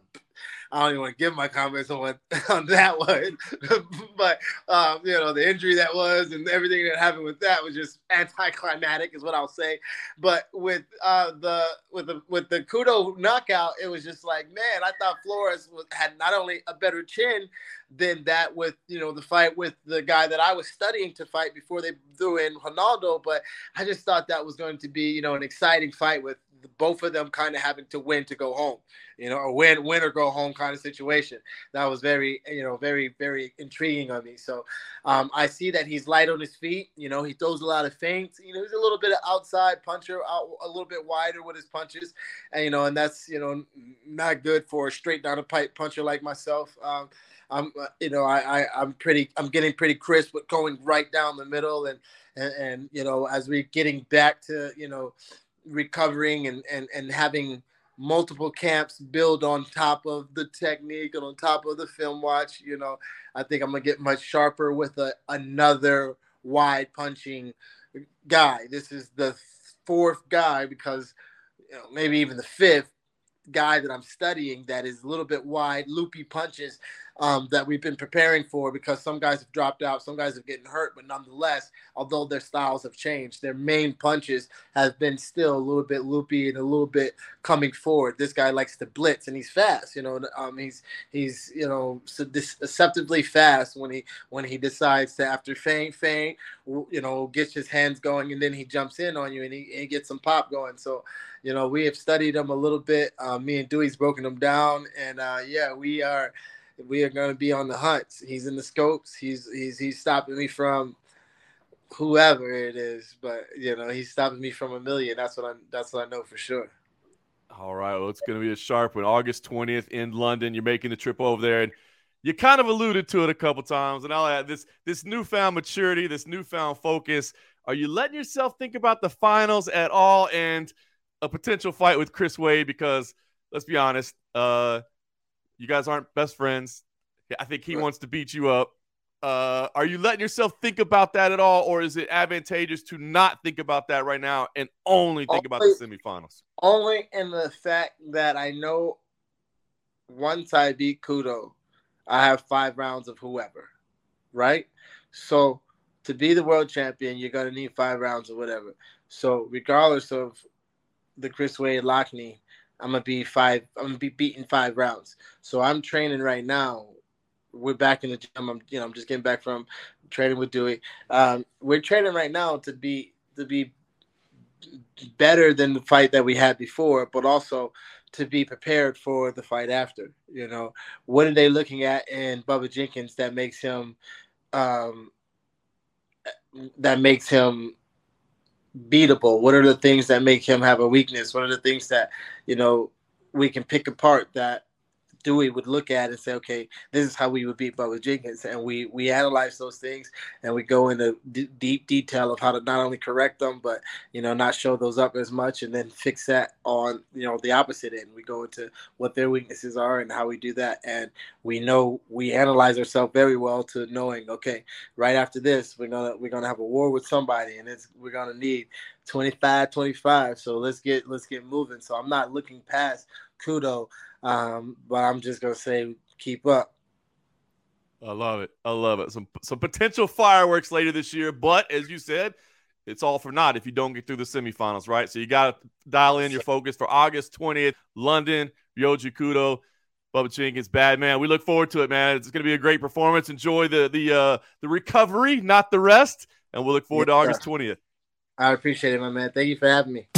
I don't even want to give my comments on on that one, but um, you know the injury that was and everything that happened with that was just anticlimactic, is what I'll say. But with uh, the with the with the Kudo knockout, it was just like man, I thought Flores was, had not only a better chin than that with you know the fight with the guy that I was studying to fight before they threw in Ronaldo, but I just thought that was going to be you know an exciting fight with both of them kind of having to win to go home, you know, a win win or go home kind of situation. That was very you know very very intriguing on me. So um, I see that he's light on his feet. You know, he throws a lot of feints. You know, he's a little bit of outside puncher, out, a little bit wider with his punches, and you know, and that's you know not good for a straight down the pipe puncher like myself. Um, I'm, uh, you know, I, I, I'm pretty, I'm getting pretty crisp with going right down the middle, and, and, and you know, as we're getting back to, you know, recovering and, and, and having multiple camps build on top of the technique and on top of the film watch, you know, I think I'm gonna get much sharper with a, another wide punching guy. This is the fourth guy because, you know, maybe even the fifth guy that I'm studying that is a little bit wide, loopy punches um, that we've been preparing for because some guys have dropped out, some guys have getting hurt, but nonetheless, although their styles have changed, their main punches have been still a little bit loopy and a little bit coming forward. This guy likes to blitz and he's fast, you know. Um, he's he's you know deceptively fast when he when he decides to after feint feint, you know, gets his hands going and then he jumps in on you and he, he gets some pop going. So you know, we have studied him a little bit. Uh, me and Dewey's broken him down, and uh, yeah, we are we are going to be on the hunt. He's in the scopes. He's he's he's stopping me from whoever it is, but you know, he's stopping me from a million. That's what I that's what I know for sure. All right, well, it's going to be a sharp one. August twentieth in London. You're making the trip over there, and you kind of alluded to it a couple times. And I'll add this: this newfound maturity, this newfound focus. Are you letting yourself think about the finals at all, and a potential fight with Chris Wade? Because let's be honest, uh, you guys aren't best friends. I think he Right. wants to beat you up. Uh, are you letting yourself think about that at all, or is it advantageous to not think about that right now and only think about the semifinals? Only in the fact that I know once I beat Kudo, I have five rounds of whoever, right? So to be the world champion, you're gonna need five rounds or whatever. So regardless of the Chris Wade Loughnane, I'm gonna be five. I'm gonna be beating five rounds. So I'm training right now we're back in the gym. I'm you know I'm just getting back from training with Dewey. Um, we're training right now to be to be better than the fight that we had before, but also to be prepared for the fight after. You know, what are they looking at in Bubba Jenkins that makes him um, that makes him beatable? What are the things that make him have a weakness? What are the things that you know we can pick apart that Dewey would look at and say, okay, this is how we would beat Bubba Jenkins, and we we analyze those things and we go into d- deep detail of how to not only correct them, but you know not show those up as much, and then fix that on you know the opposite end. We go into what their weaknesses are and how we do that, and we know we analyze ourselves very well to knowing, okay, right after this, we're gonna we're gonna have a war with somebody, and it's we're gonna need 25 25 so let's get let's get moving. So i'm not looking past kudo um, but I'm just gonna say keep up. I love it. I love it. Some some potential fireworks later this year, but as you said, it's all for naught if you don't get through the semifinals, right? So you got to dial in your focus for August 20th, London, Ryoji Kudo, Bubba Jenkins, bad man. We look forward to it, man. It's going to be a great performance. Enjoy the the uh, the recovery, not the rest, and we'll look forward yeah, to August 20th. I appreciate it, my man. Thank you for having me.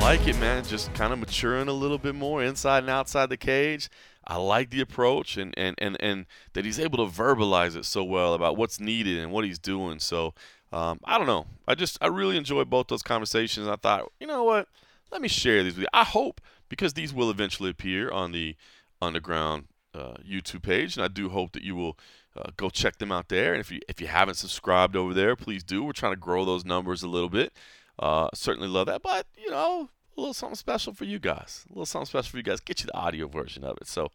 Like it, man. Just kind of maturing a little bit more inside and outside the cage. I like the approach and, and, and, and that he's able to verbalize it so well about what's needed and what he's doing. So um, I don't know. I just I really enjoyed both those conversations. I thought, you know what? Let me share these with you. I hope because these will eventually appear on the underground uh, YouTube page, and I do hope that you will uh, go check them out there. And if you if you haven't subscribed over there, please do. We're trying to grow those numbers a little bit. Uh, certainly love that, but you know, a little something special for you guys. A little something special for you guys. Get you the audio version of it. So,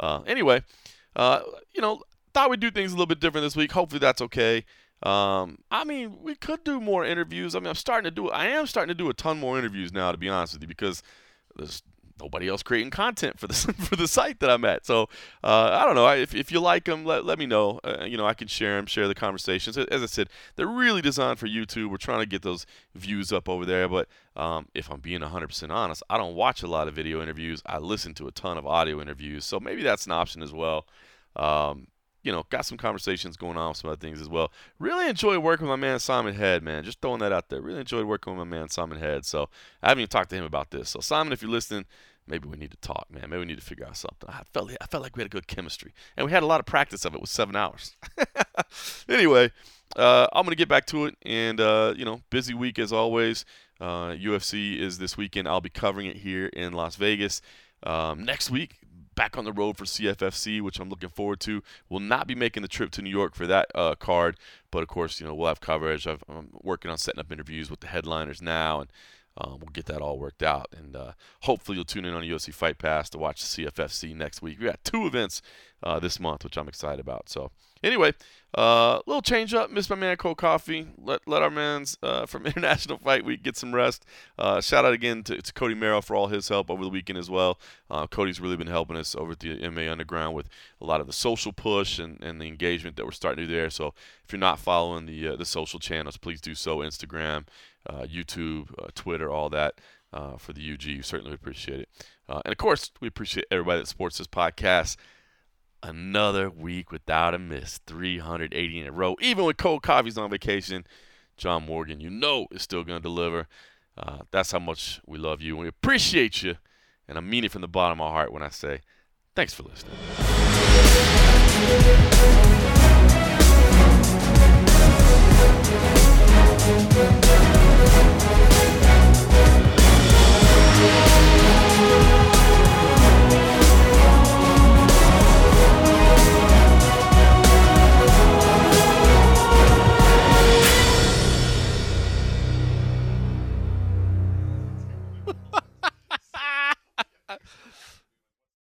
uh, anyway, uh, you know, thought we'd do things a little bit different this week. Hopefully that's okay. Um, I mean, we could do more interviews. I mean, I'm starting to do. I am starting to do a ton more interviews now, to be honest with you, because there's nobody else creating content for the for the site that I'm at. So uh, I don't know. If, if you like them, let, let me know. Uh, you know, I can share them, share the conversations. As I said, they're really designed for YouTube. We're trying to get those views up over there. But um, if I'm being 100% honest, I don't watch a lot of video interviews. I listen to a ton of audio interviews. So maybe that's an option as well. Um, you know, got some conversations going on with some other things as well. Really enjoyed working with my man Simon Head, man. Just throwing that out there. Really enjoyed working with my man Simon Head. So I haven't even talked to him about this. So Simon, if you're listening, maybe we need to talk, man. Maybe we need to figure out something. I felt I felt like we had a good chemistry, and we had a lot of practice of it with seven hours. anyway, uh, I'm gonna get back to it, and uh, you know, busy week as always. Uh, UFC is this weekend. I'll be covering it here in Las Vegas. Um, next week, back on the road for CFFC, which I'm looking forward to. Will not be making the trip to New York for that uh, card, but of course, you know we'll have coverage. i am working on setting up interviews with the headliners now, and um, we'll get that all worked out. And uh, hopefully, you'll tune in on UFC Fight Pass to watch the CFFC next week. We got two events uh, this month, which I'm excited about. So, anyway, a uh, little change up. Miss my man Cold Coffee. Let, let our man's uh, from International Fight Week get some rest. Uh, shout out again to, to, Cody Merrill for all his help over the weekend as well. Uh, Cody's really been helping us over at the MA Underground with a lot of the social push and, and the engagement that we're starting to do there. So, if you're not following the the social channels, please do so. Instagram, uh, YouTube, uh, Twitter, all that uh, for the UG. Certainly appreciate it. and of course, we appreciate everybody that supports this podcast another week without a miss, 380 in a row. Even with Cold Coffee's on vacation, John Morgan, you know, is still going to deliver. Uh, that's how much we love you we appreciate you. And I mean it from the bottom of my heart when I say thanks for listening.